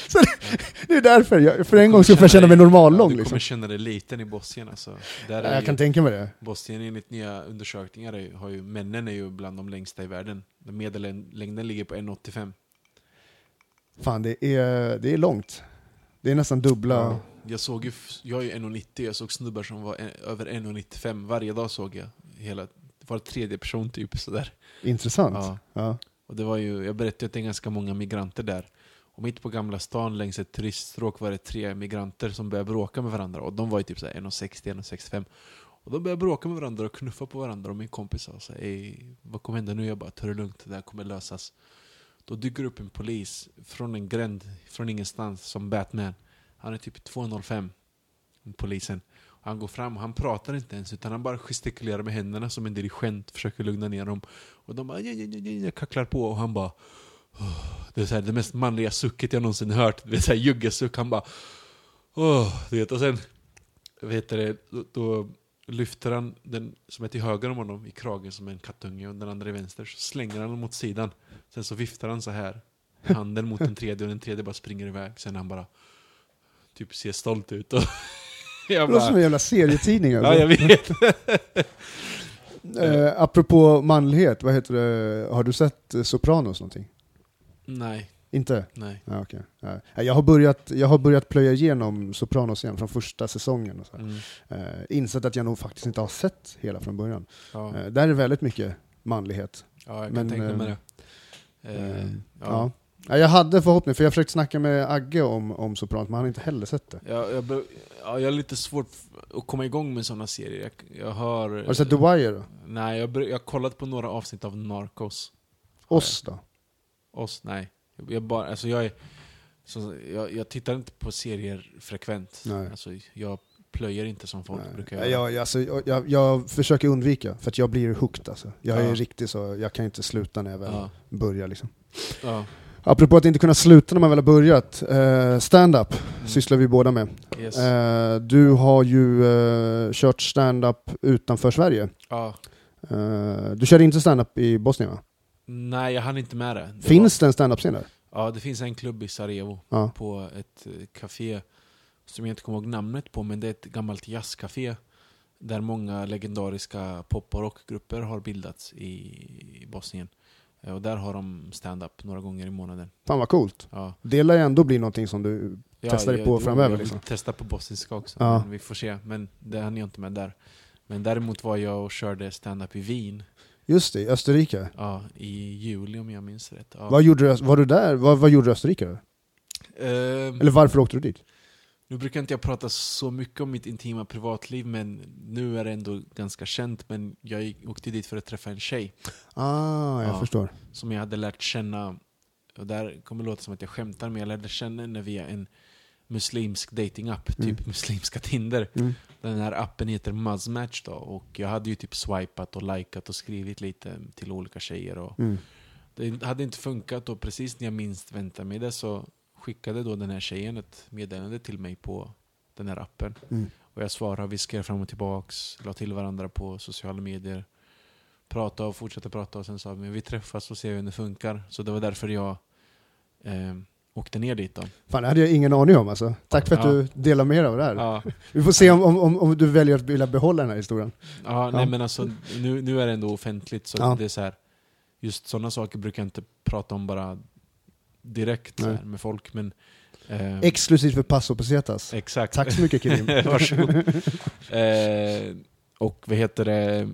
Så det, det är därför, jag, för en gång så får jag känna mig normallång. Du liksom. kommer känna dig liten i Bosnien alltså. Där är Jag ju, kan tänka mig det. Bosnien enligt nya undersökningar är, har ju, männen är ju bland de längsta i världen. Den Medellängden ligger på 1,85. Fan, det är, det är långt. Det är nästan dubbla. Jag såg ju, jag är ju 1,90, jag såg snubbar som var en, över 1,95. Varje dag såg jag. Hela, var tredje person typ sådär. Intressant. Ja. Ja. Och det var ju, jag berättade att det är ganska många migranter där. Och mitt på Gamla stan längs ett turiststråk var det tre migranter som började bråka med varandra. Och de var ju typ 1,60, 1,65. Och de började bråka med varandra och knuffa på varandra. Och min kompis sa såhär, vad kommer hända nu? Jag bara, ta det lugnt, det här kommer lösas. Då dyker upp en polis från en gränd, från ingenstans, som Batman. Han är typ 2,05, polisen. Och han går fram och han pratar inte ens, utan han bara gestikulerar med händerna som en dirigent, försöker lugna ner dem. Och de bara, "Ja, ja, ja, ja, kacklar på och han bara det är så här, det mest manliga sucket jag någonsin hört. Det är så här juggesuck. Han bara du vet. Och sen vet det, då, då lyfter han den som är till höger om honom i kragen som en kattunge och den andra i vänster. Så slänger han honom mot sidan. Sen så viftar han så här handen mot den tredje och den tredje bara springer iväg. Sen han bara typ ser stolt ut. Och jag Det låter som en bara, jävla serietidning. Alltså. ja, jag vet. eh, apropå manlighet, vad heter det? har du sett Sopranos någonting? Nej, Inte? nej. Ja, okej. Ja. Jag, har börjat, jag har börjat plöja igenom Sopranos igen från första säsongen. Och så. Mm, Eh, insett att jag nog faktiskt inte har sett hela från början. ja. Eh, där är väldigt mycket manlighet. ja, jag kan men, tänka mig eh, det. Eh, ja. ja. Ja, jag hade förhoppning, för jag försökte snacka med Agge om, om Sopranos, men han har inte heller sett det. Jag, jag, be- ja, jag har lite svårt att komma igång med sådana serier. Jag, jag har... Har du sett The Wire då? Nej, jag, jag har kollat på några avsnitt av Narcos. Oss då? Oss? Nej. Jag, bara, alltså jag är... Så, jag, jag tittar inte på serier frekvent. Nej. Alltså, jag plöjer inte som folk Nej. brukar göra. jag, alltså, jag, jag, försöker undvika, för att jag blir hooked alltså. Jag är Ja. riktigt så, jag kan inte sluta när jag väl Ja. börjar liksom. Ja. Apropå att inte kunna sluta när man väl har börjat, eh, stand-up Mm. sysslar vi båda med. Yes. Eh, du har ju eh, kört stand-up utanför Sverige. ja. Eh, du körde inte stand-up i Bosnien va? Nej, jag hann inte med det. det Finns det en stand-up-scen där? Var, ja, det finns en klubb i Sarajevo. Ja. På ett eh, café som jag inte kommer ihåg namnet på, men det är ett gammalt jazzcafé. Där många legendariska pop och rockgrupper har bildats i Bosnien. Eh, Och där har de stand-up några gånger i månaden. Fan vad coolt. Ja. Det lär ju ändå bli någonting som du... Testar dig på jo, framöver, Jag liksom. testa på bosniska också, Ja. vi får se. Men det hann jag inte med där. Men däremot var jag och körde stand-up i Wien Just det, i Österrike. ja, i juli om jag minns rätt. Ja. Vad gjorde du, var du där? Vad, vad gjorde Österrike då? Ehm, Eller varför åkte du dit? Nu brukar inte jag prata så mycket om mitt intima privatliv, men nu är det ändå ganska känt. Men jag gick- åkte dit för att träffa en tjej Ah, jag Ja. förstår. som jag hade lärt känna. Och där kommer det låta som att jag skämtar, men jag lärde känna henne via en muslimsk datingapp, typ Mm. muslimska Tinder. Mm. Den här appen heter Muzzmatch då, och jag hade ju typ swipat och likat och skrivit lite till olika tjejer. Och Mm. det hade inte funkat och precis när jag minst väntade mig det så skickade då den här tjejen ett meddelande till mig på den här appen. Mm. Och jag svarade, vi skrev fram och tillbaks, la till varandra på sociala medier. Pratade och fortsatte prata och sen sa vi, vi träffas och ser hur det funkar. Så det var därför jag eh, åkte ner dit då. Fan, det hade jag ingen aning om alltså. Tack för att Ja. du delar med dig av det här. Ja, Vi får se om, om, om, du väljer att vilja behålla den här historien. ja, nej men alltså nu, nu är det ändå offentligt så det är så här. Just sådana saker brukar jag inte prata om bara direkt här, med folk men... eh, Exklusivt för Passo Pesetas. Exakt. Tack så mycket Kirim. Varsågod. eh, och vad heter det?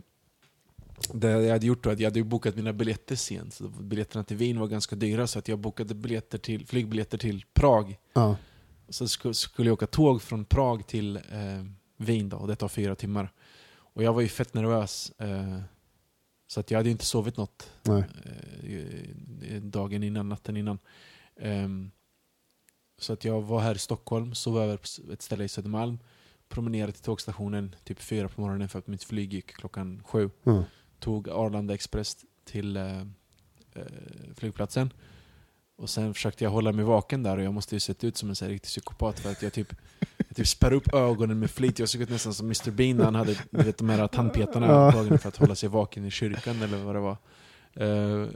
Det jag hade gjort då, att jag hade bokat mina biljetter sent. Så biljetterna till Wien var ganska dyra, så att jag bokade biljetter till, flygbiljetter till Prag. Ja. Så sk- skulle jag åka tåg från Prag till eh, Wien då, och det tar fyra timmar. Och jag var ju fett nervös. Eh, så att jag hade inte sovit något eh, dagen innan, natten innan. Ehm, så att jag var här i Stockholm, sov över på ett ställe i Södermalm, promenerade till tågstationen typ fyra på morgonen för att mitt flyg gick klockan sju. Ja. Tog Arlanda Express till eh, eh, flygplatsen. Och sen försökte jag hålla mig vaken där och jag måste ju sett ut som en så riktig psykopat för att jag typ jag typ spärrade upp ögonen med flit. Jag såg ut nästan som Mr Bean när han hade vet, de här tandpetarna Ja. på ögonen för att hålla sig vaken i kyrkan eller vad det var. Eh,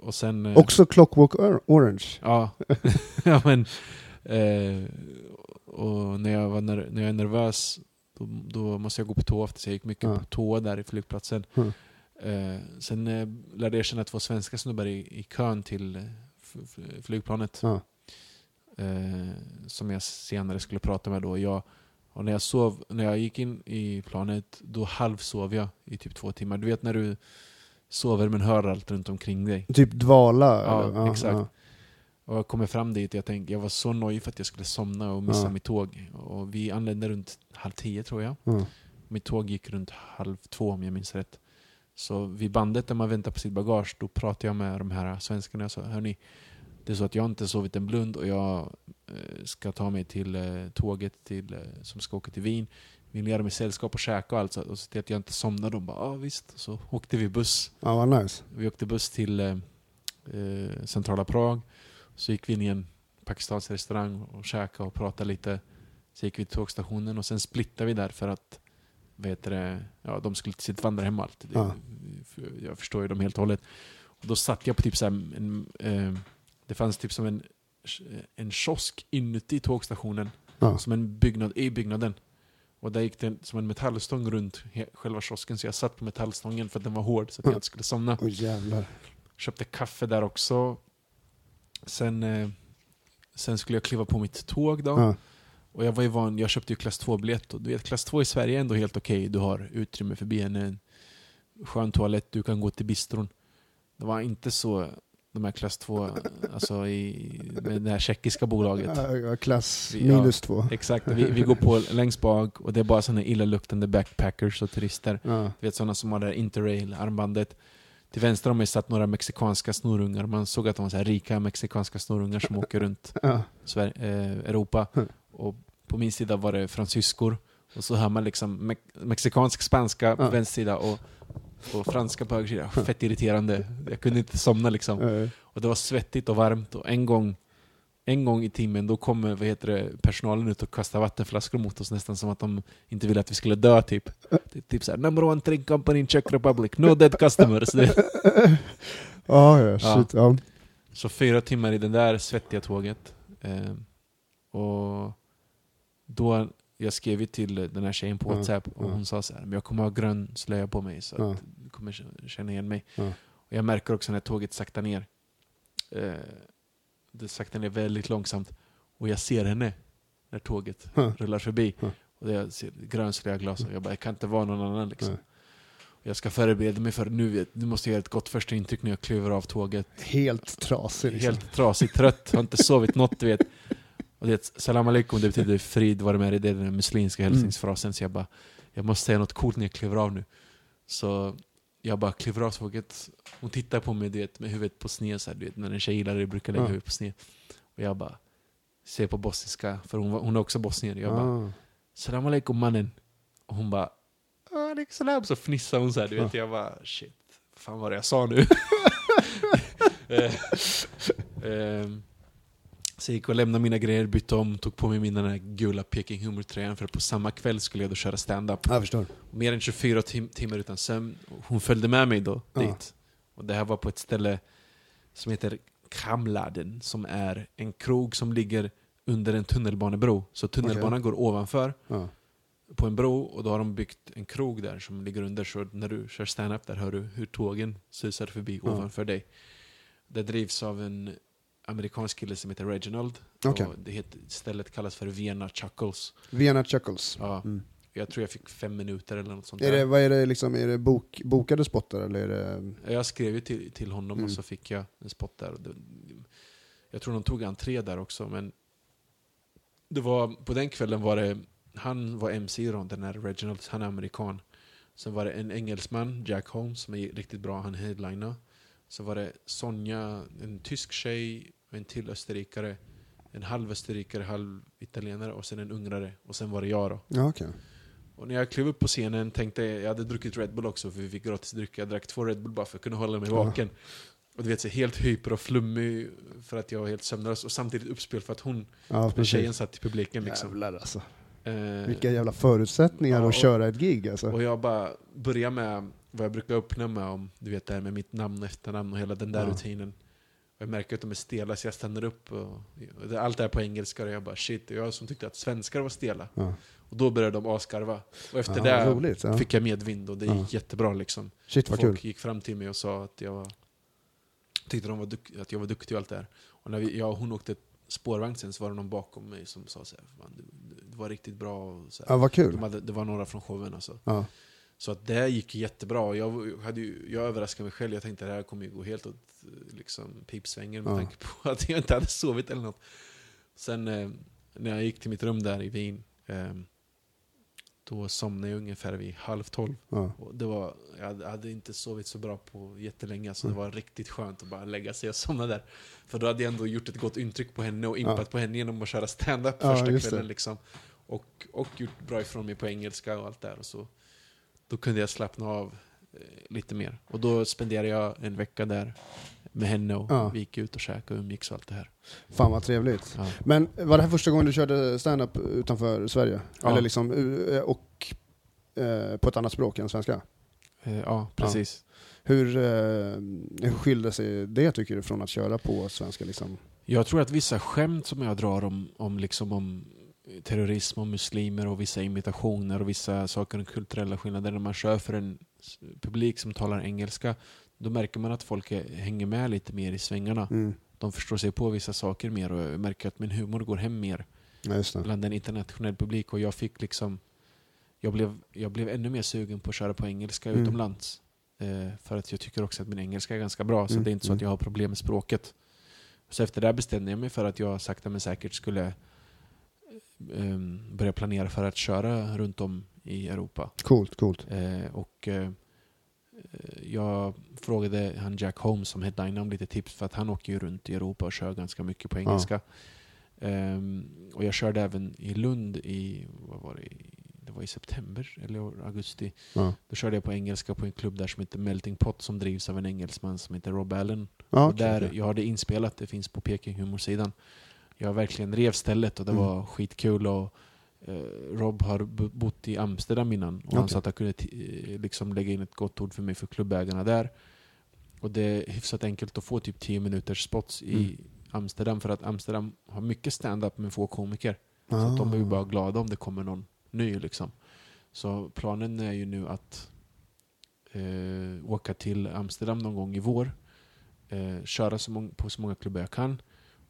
och sen... eh, Också Clockwork Or- Orange. Ja, ja men... Eh, och när jag, var när jag är nervös då, då måste jag gå på toa efter, så jag gick mycket Ja. på toa där i flygplatsen. Mm. Eh, sen eh, lärde jag känna två svenska snubbar i, i kön till eh, flygplanet. Ja. Eh, som jag senare skulle prata med då. Jag, och när jag sov, när jag gick in i planet, då halvsov jag i typ två timmar. Du vet när du sover men hör allt runt omkring dig. Typ dvala. Ja, eller? exakt. Och jag kommer fram dit, jag, tänkte, jag var så nöjd för att jag skulle somna och missa Ja. mitt tåg. Och vi anlände runt halv tio tror jag. Ja. Mitt tåg gick runt halv två om jag minns rätt. Så vid bandet där man väntar på sitt bagage, då pratade jag med de här svenskarna och sa Hörni, det är så att jag inte sovit en blund och jag eh, ska ta mig till eh, tåget till, eh, som ska åka till Wien. Vill ni göra mig sällskap och käka och allt och så till att jag inte somnar. De bara ja visst. Så åkte vi buss ja, vad nice. vi åkte buss till eh, centrala Prag. Så gick vi in i en pakistansk restaurang och käkade och pratade lite. Så gick vi till tågstationen och sen splittade vi där för att vad heter det, ja, de skulle till sitt vandrarhem allt. Ja. Jag förstår ju dem helt och hållet. Och då satt jag på typ så här, en, eh, det fanns typ som en, en kiosk inuti tågstationen. Ja. Som en byggnad i byggnaden. Och där gick det som en metallstång runt själva kiosken. Så jag satt på metallstången för att den var hård så att jag Ja. inte skulle somna. Jävlar. Köpte kaffe där också. Sen, eh, sen skulle jag kliva på mitt tåg då. Ja. Och jag var ju van, jag köpte ju klass 2-biljett. Och du vet, klass 2 i Sverige är ändå helt okej. Du har utrymme förbi en, en skön toalett, du kan gå till bistron. Det var inte så, de här klass 2, alltså i, med det här tjeckiska bolaget. Ja, ja, Klass ja. minus två. Exakt, vi, vi går på längst bak och det är bara sådana illaluktande backpackers och turister. Ja. Du vet sådana som har det här interrail-armbandet. Till vänster om mig satt några mexikanska snorungar. Man såg att de var så rika mexikanska snorungar som åker runt Ja. Sver- eh, Europa. Mm. Och på min sida var det fransyskor. Och så hör man liksom me- mexikansk spanska på Ja. vänster sida och, och franska på höger sida. Fett irriterande. Jag kunde inte somna liksom. Eh, Och det var svettigt och varmt och en gång en gång i timmen då kommer vad heter det, personalen ut och kastar vattenflaskor mot oss nästan som att de inte ville att vi skulle dö typ. Typ såhär, number one drink company in Czech Republic, no dead customers. Ja, ja, shit. Ja. Så fyra timmar i det där svettiga tåget. Eh, och då, jag skrev till den här tjejen på WhatsApp och hon sa så här, men jag kommer ha grön slöja på mig så att du kommer känna igen mig. Och jag märker också när tåget saktar ner. Eh, det saktar ner väldigt långsamt. Och jag ser henne när tåget rullar förbi. Och jag ser grön slöja glas och jag bara, jag kan inte vara någon annan liksom. Jag ska förbereda mig för nu, vet- nu måste jag göra ett gott första intryck när jag kliver av tåget. Helt trasig liksom. Helt trasig, trött, har inte sovit något du vet. Och det, salam alaikum, det betyder frid vare med dig, det är den muslimska Mm. hälsningsfrasen. Så jag bara, jag måste säga något coolt när jag kliver av nu. Så jag bara kliver av tåget, hon tittar på mig du vet, med huvudet på sned, så här, du vet, när en tjej gillar det brukar lägga Ja. huvudet på sned. Och jag bara, ser på bosniska, för hon, var- hon är också bosnier. Jag bara, Ah. salam alaikum mannen. Och hon bara, alaikum salam. Så fnissar hon så här, du vet. Jag bara, shit, fan vad det jag sa nu? Ehm, så jag gick och lämnade mina grejer, bytte om, tog på mig min den här gula Peking Humor-tröjan för på samma kväll skulle jag då köra stand-up. Jag förstår. Mer än 24 tim timmar utan sömn. Hon följde med mig då Ja. dit. Och det här var på ett ställe som heter Kamladen som är en krog som ligger under en tunnelbanebro. Så tunnelbanan går ovanför Ja. på en bro och då har de byggt en krog där som ligger under. Så när du kör stand-up där hör du hur tågen susar förbi Ja. ovanför dig. Det drivs av en amerikansk kille som heter Reginald. Och det heter, stället kallas för Vienna Chuckles. Vienna Chuckles. Ja, Mm. Jag tror jag fick fem minuter eller något sånt Är där. det, vad är det liksom, är det bok, bokade spottar eller är det... Jag skrev ju till, till honom Mm. och så fick jag en spot där. Jag tror de tog entré där också, men det var, på den kvällen var det, han var MC då, den här Reginald, han är amerikan. Sen var det en engelsman, Jack Holmes, som är riktigt bra, han headliner. Så var det Sonja, en tysk tjej, en till österrikare. En halv österrikare, halv italienare och sen en ungrare. Och sen var det jag då. Ja, okej. Och när jag klev upp på scenen tänkte jag, jag hade druckit Red Bull också för vi fick gratis dryck. Jag drack två Red Bull bara för att kunna hålla mig Ja. vaken. Och du vet, så helt hyper och flummig för att jag var helt sömnlös. Och samtidigt uppspel för att hon, Ja, tjejen satt i publiken liksom. Jävlar alltså. Eh, Vilka jävla förutsättningar Ja, att och- köra ett gig alltså. och jag bara började med vad jag brukar öppna med om, du vet det här med mitt namn och efternamn och hela den där Ja. rutinen. Och jag märker att de är stela så jag stannar upp och, och det- allt är på engelska och jag bara shit, det jag som tyckte att svenskar var stela. Ja. Och då började de asgarva. Och efter Ja, det roligt, ja. fick jag medvind och det gick jättebra liksom. Shit vad Folk kul. gick fram till mig och sa att jag var, tyckte de var att jag var duktig och allt det där. Och när vi, jag och hon åkte spårvagn sen så var det någon bakom mig som sa så här, "Fan, du, du var riktigt bra. Och så här. Ja, vad kul. De hade, det var några från showen alltså. Så att det gick jättebra. Jag, hade ju, jag överraskade mig själv. Jag tänkte att det här kommer ju gå helt åt liksom, pipsvängen med Ja. tanke på att jag inte hade sovit eller något. Sen eh, när jag gick till mitt rum där i Wien, eh, då somnade jag ungefär vid halv tolv. Ja. Det var, jag hade- inte sovit så bra på jättelänge, så det var riktigt skönt att bara lägga sig och somna där. För då hade jag ändå gjort ett gott intryck på henne och impat Ja. på henne genom att köra stand-up första kvällen. Liksom. Och, och gjort bra ifrån mig på engelska och allt där. Och så, då kunde jag slappna av eh, lite mer. Och då spenderade jag en vecka där med henne och Ja. vi gick ut och käkade och umgicks och allt det här. Fan vad trevligt. Ja. Men var det här första gången du körde stand-up utanför Sverige? Ja. Eller liksom, eh, och eh, på ett annat språk än svenska? Eh, ja, precis. Hur, eh, hur skiljer sig det tycker du från att köra på svenska? Liksom? Jag tror att vissa skämt som jag drar om, om, liksom om terrorism och muslimer och vissa imitationer och vissa saker om kulturella skillnader när man kör för en publik som talar engelska då märker man att folk är, hänger med lite mer i svängarna. Mm. De förstår sig på vissa saker mer och jag märker att min humor går hem mer Ja, bland en internationell publik och jag fick liksom jag blev, jag blev ännu mer sugen på att köra på engelska Mm. utomlands. Eh, för att jag tycker också att min engelska är ganska bra, så Mm, det är inte så att mm. jag har problem med språket. Så efter det bestämde jag mig för att jag sakta men säkert skulle börja planera för att köra runt om i Europa. Coolt, coolt. Eh, och eh, jag frågade han Jack Holmes som headliner om lite tips för att han åker ju runt i Europa och kör ganska mycket på engelska. Ehm, och jag körde även i Lund i, vad var det, det var i september eller augusti. Ja. Då körde jag på engelska på en klubb där som heter Melting Pot som drivs av en engelsman som heter Rob Allen. Ja, och där. Jag har det inspelat, det finns på Peking humorsidan. Jag verkligen rev stället och det Mm. var skitkul. Och, eh, Rob har bo- bott i Amsterdam innan och han Okej. sa att han kunde eh, liksom lägga in ett gott ord för mig för klubbägarna där. Och det är hyfsat enkelt att få typ 10 minuters spots i Mm. Amsterdam för att Amsterdam har mycket stand-up men få komiker. Så Ah. att de är ju bara glada om det kommer någon ny liksom. Så planen är ju nu att eh, åka till Amsterdam någon gång i vår. Eh, köra så på så många klubbar jag kan.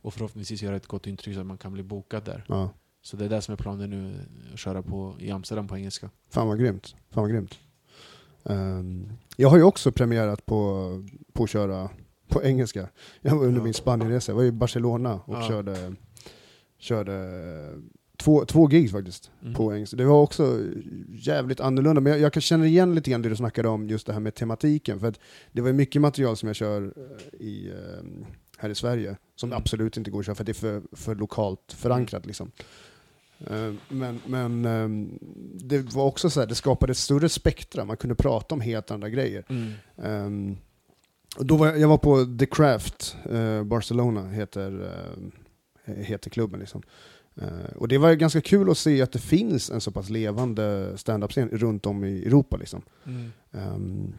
Och förhoppningsvis göra ett gott intryck så att man kan bli bokad där. Ja. Så det är det som är planen nu, att köra på i Amsterdam på engelska. Fan vad grymt. Fan vad grymt. Ehm, jag har ju också premiärat på, på att köra på engelska. Jag var under Ja. min Spanienresa, jag var i Barcelona och Ja. körde, körde två, två gigs faktiskt Mm. på engelska. Det var också jävligt annorlunda, men jag, jag känna igen lite grann det du snackade om, just det här med tematiken. För att det var mycket material som jag kör eh, i, eh, här i Sverige, som Mm. absolut inte går att köra för det är för, för lokalt förankrat. Liksom. Eh, Men, men ehm, det var också så här, det skapade ett större spektra, man kunde prata om helt andra grejer. Mm. Ehm, och då var jag, jag var på The Craft, eh, Barcelona heter, eh, heter klubben. Liksom. Eh, och det var ganska kul att se att det finns en så pass levande stand-up-scen runt om i Europa. Liksom. Mm. Ehm,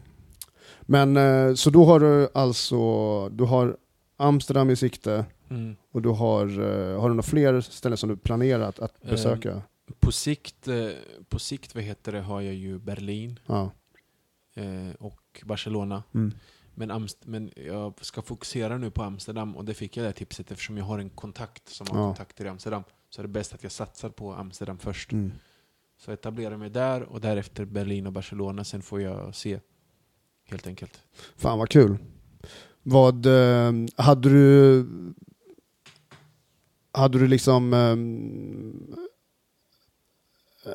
men så då har du alltså, du har Amsterdam i sikte Mm. och du har, eh, har du några fler ställen som du planerat att Eh, besöka? På sikt, eh, på sikt vad heter det, har jag ju Berlin Ja. eh, och Barcelona. Mm. Men, Amst- men jag ska fokusera nu på Amsterdam och det fick jag det tipset eftersom jag har en kontakt som har Ja. kontakter i Amsterdam. Så är det bäst att jag satsar på Amsterdam först. Mm. Så jag etablerar mig där och därefter Berlin och Barcelona. Sen får jag se. Helt enkelt. Fan vad kul. Vad, eh, hade du, hade du liksom, ehm,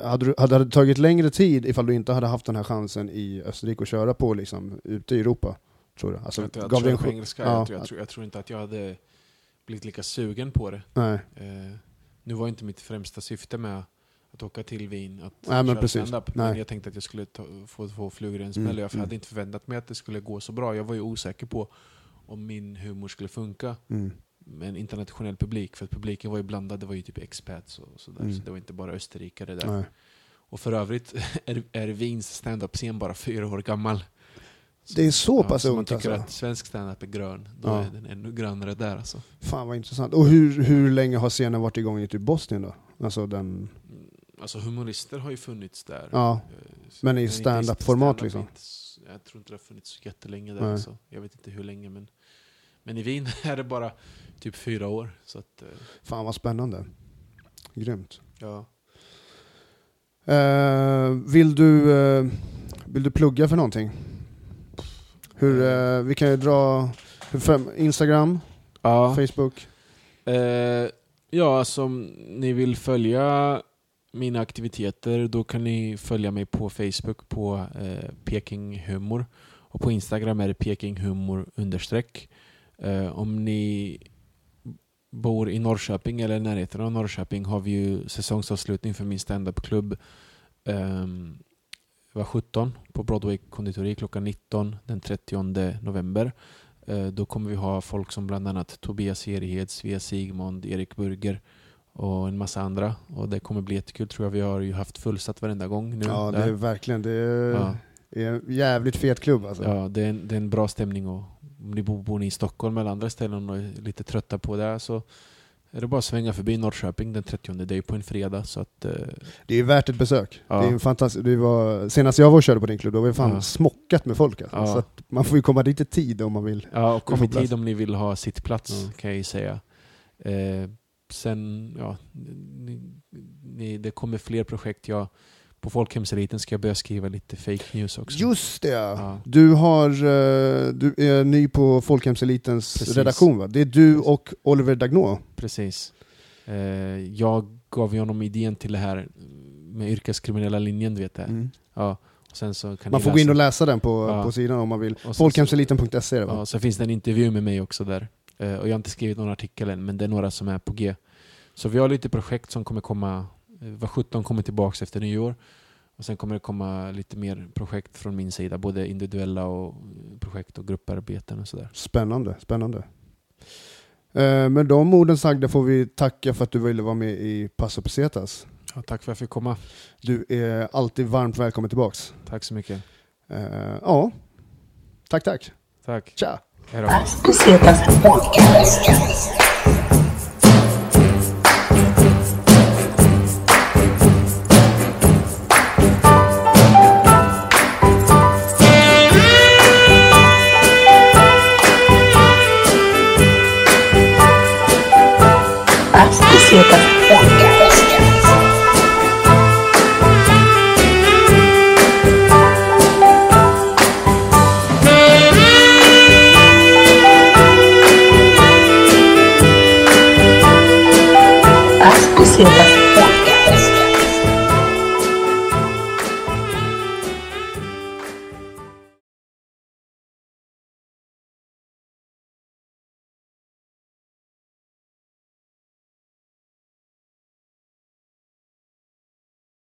hade, du, hade det tagit längre tid ifall du inte hade haft den här chansen i Österrike att köra på liksom ute i Europa? Tror du? Alltså, att jag gav en ch- engelska. Ja, jag, tror, jag, tror, jag tror inte att jag hade blivit lika sugen på det. Nej, Eh, nu var inte mitt främsta syfte med att åka till Wien att Nej, men köra stand-up. Men jag tänkte att jag skulle ta, få två flugor i en smäll. Mm, Jag mm. hade inte förväntat mig att det skulle gå så bra. Jag var ju osäker på om min humor skulle funka mm. med en internationell publik. För publiken var ju blandad. Det var ju typ expats och sådär. Mm. Så det var inte bara österrikare där. Nej. Och för övrigt är, är Wiens stand-up-scen bara fyra år gammal. Det är så pass så man ungt tycker alltså. att svensk stand-up är grön, då Ja. är den ännu grönare där alltså. Fan vad intressant. Och hur, hur länge har scenen varit igång i typ Bosnien då? Alltså den, Mm, Alltså humorister har ju funnits där. ja. Eh, Men i stand-up-format stand-up liksom? inte Jag tror inte det har funnits så jättelänge där Nej. alltså. Jag vet inte hur länge men... Men i Wien är det bara typ fyra år. Så att, eh, Fan vad spännande. Grymt. ja. Eh, vill, du, eh, vill du plugga för någonting? Hur, eh, vi kan ju dra fem, Instagram, Ja. Facebook. Eh, ja, alltså om ni vill följa mina aktiviteter då kan ni följa mig på Facebook på eh, Peking Humor. Och på Instagram är det Peking Humor understreck. Eh, om ni bor i Norrköping eller i närheten av Norrköping har vi ju säsongsavslutning för min standupklubb. Um, var 17 på Broadway konditori klockan 19 den 30 november. Eh, Då kommer vi ha folk som bland annat Tobias Erihed, Svea Sigmund, Erik Burger och en massa andra. Och det kommer bli jättekul tror jag. Vi har ju haft fullsatt varenda gång nu. Ja, det där. är verkligen, det är, Ja. en jävligt fet klubb alltså. Ja, det är, en, det är en bra stämning och om ni bor, bor ni i Stockholm eller andra ställen och är lite trötta på det så är det bara att svänga förbi Norrköping den 30. Det är på en fredag så att... eh, Det är värt ett besök. Ja. Det är en fantastisk, det var, senast jag var och körde på din klubb, då var det fan Ja. smockat med folk alltså. Ja. Så att man får ju komma dit i tid om man vill. Ja, och kom i tid plats. om ni vill ha sittplats Ja. kan jag ju säga. Eh, sen, ja, ni, ni, det kommer fler projekt. Jag, på folkhemseliten ska jag börja skriva lite fake news också. Just det! Ja. Du, har, eh, du är ny på Folkhemselitens Precis. redaktion va? Det är du och Oliver Dagnå. Precis. Eh, jag gav ju honom idén till det här med yrkeskriminella linjen, du vet det. Ja. Mm. Man ni får gå läsa. in och läsa den på, Ja. på sidan om man vill. Folkhemseliten.se va? Ja, så finns det en intervju med mig också där. Eh, och jag har inte skrivit någon artikel än, men det är några som är på G. Så vi har lite projekt som kommer komma, var 17 kommer tillbaks efter nyår. Och sen kommer det komma lite mer projekt från min sida, både individuella och eh, projekt och grupparbeten och sådär. Spännande, spännande. Eh, med de orden sagda får vi tacka för att du ville vara med i Passo Pesetas. Ja, tack för att jag fick komma. Du är alltid varmt välkommen tillbaks. Tack så mycket. Eh, ja, tack tack. Tack. Tja! Hej då. Pesetas Podcast. Pesetas Podcast.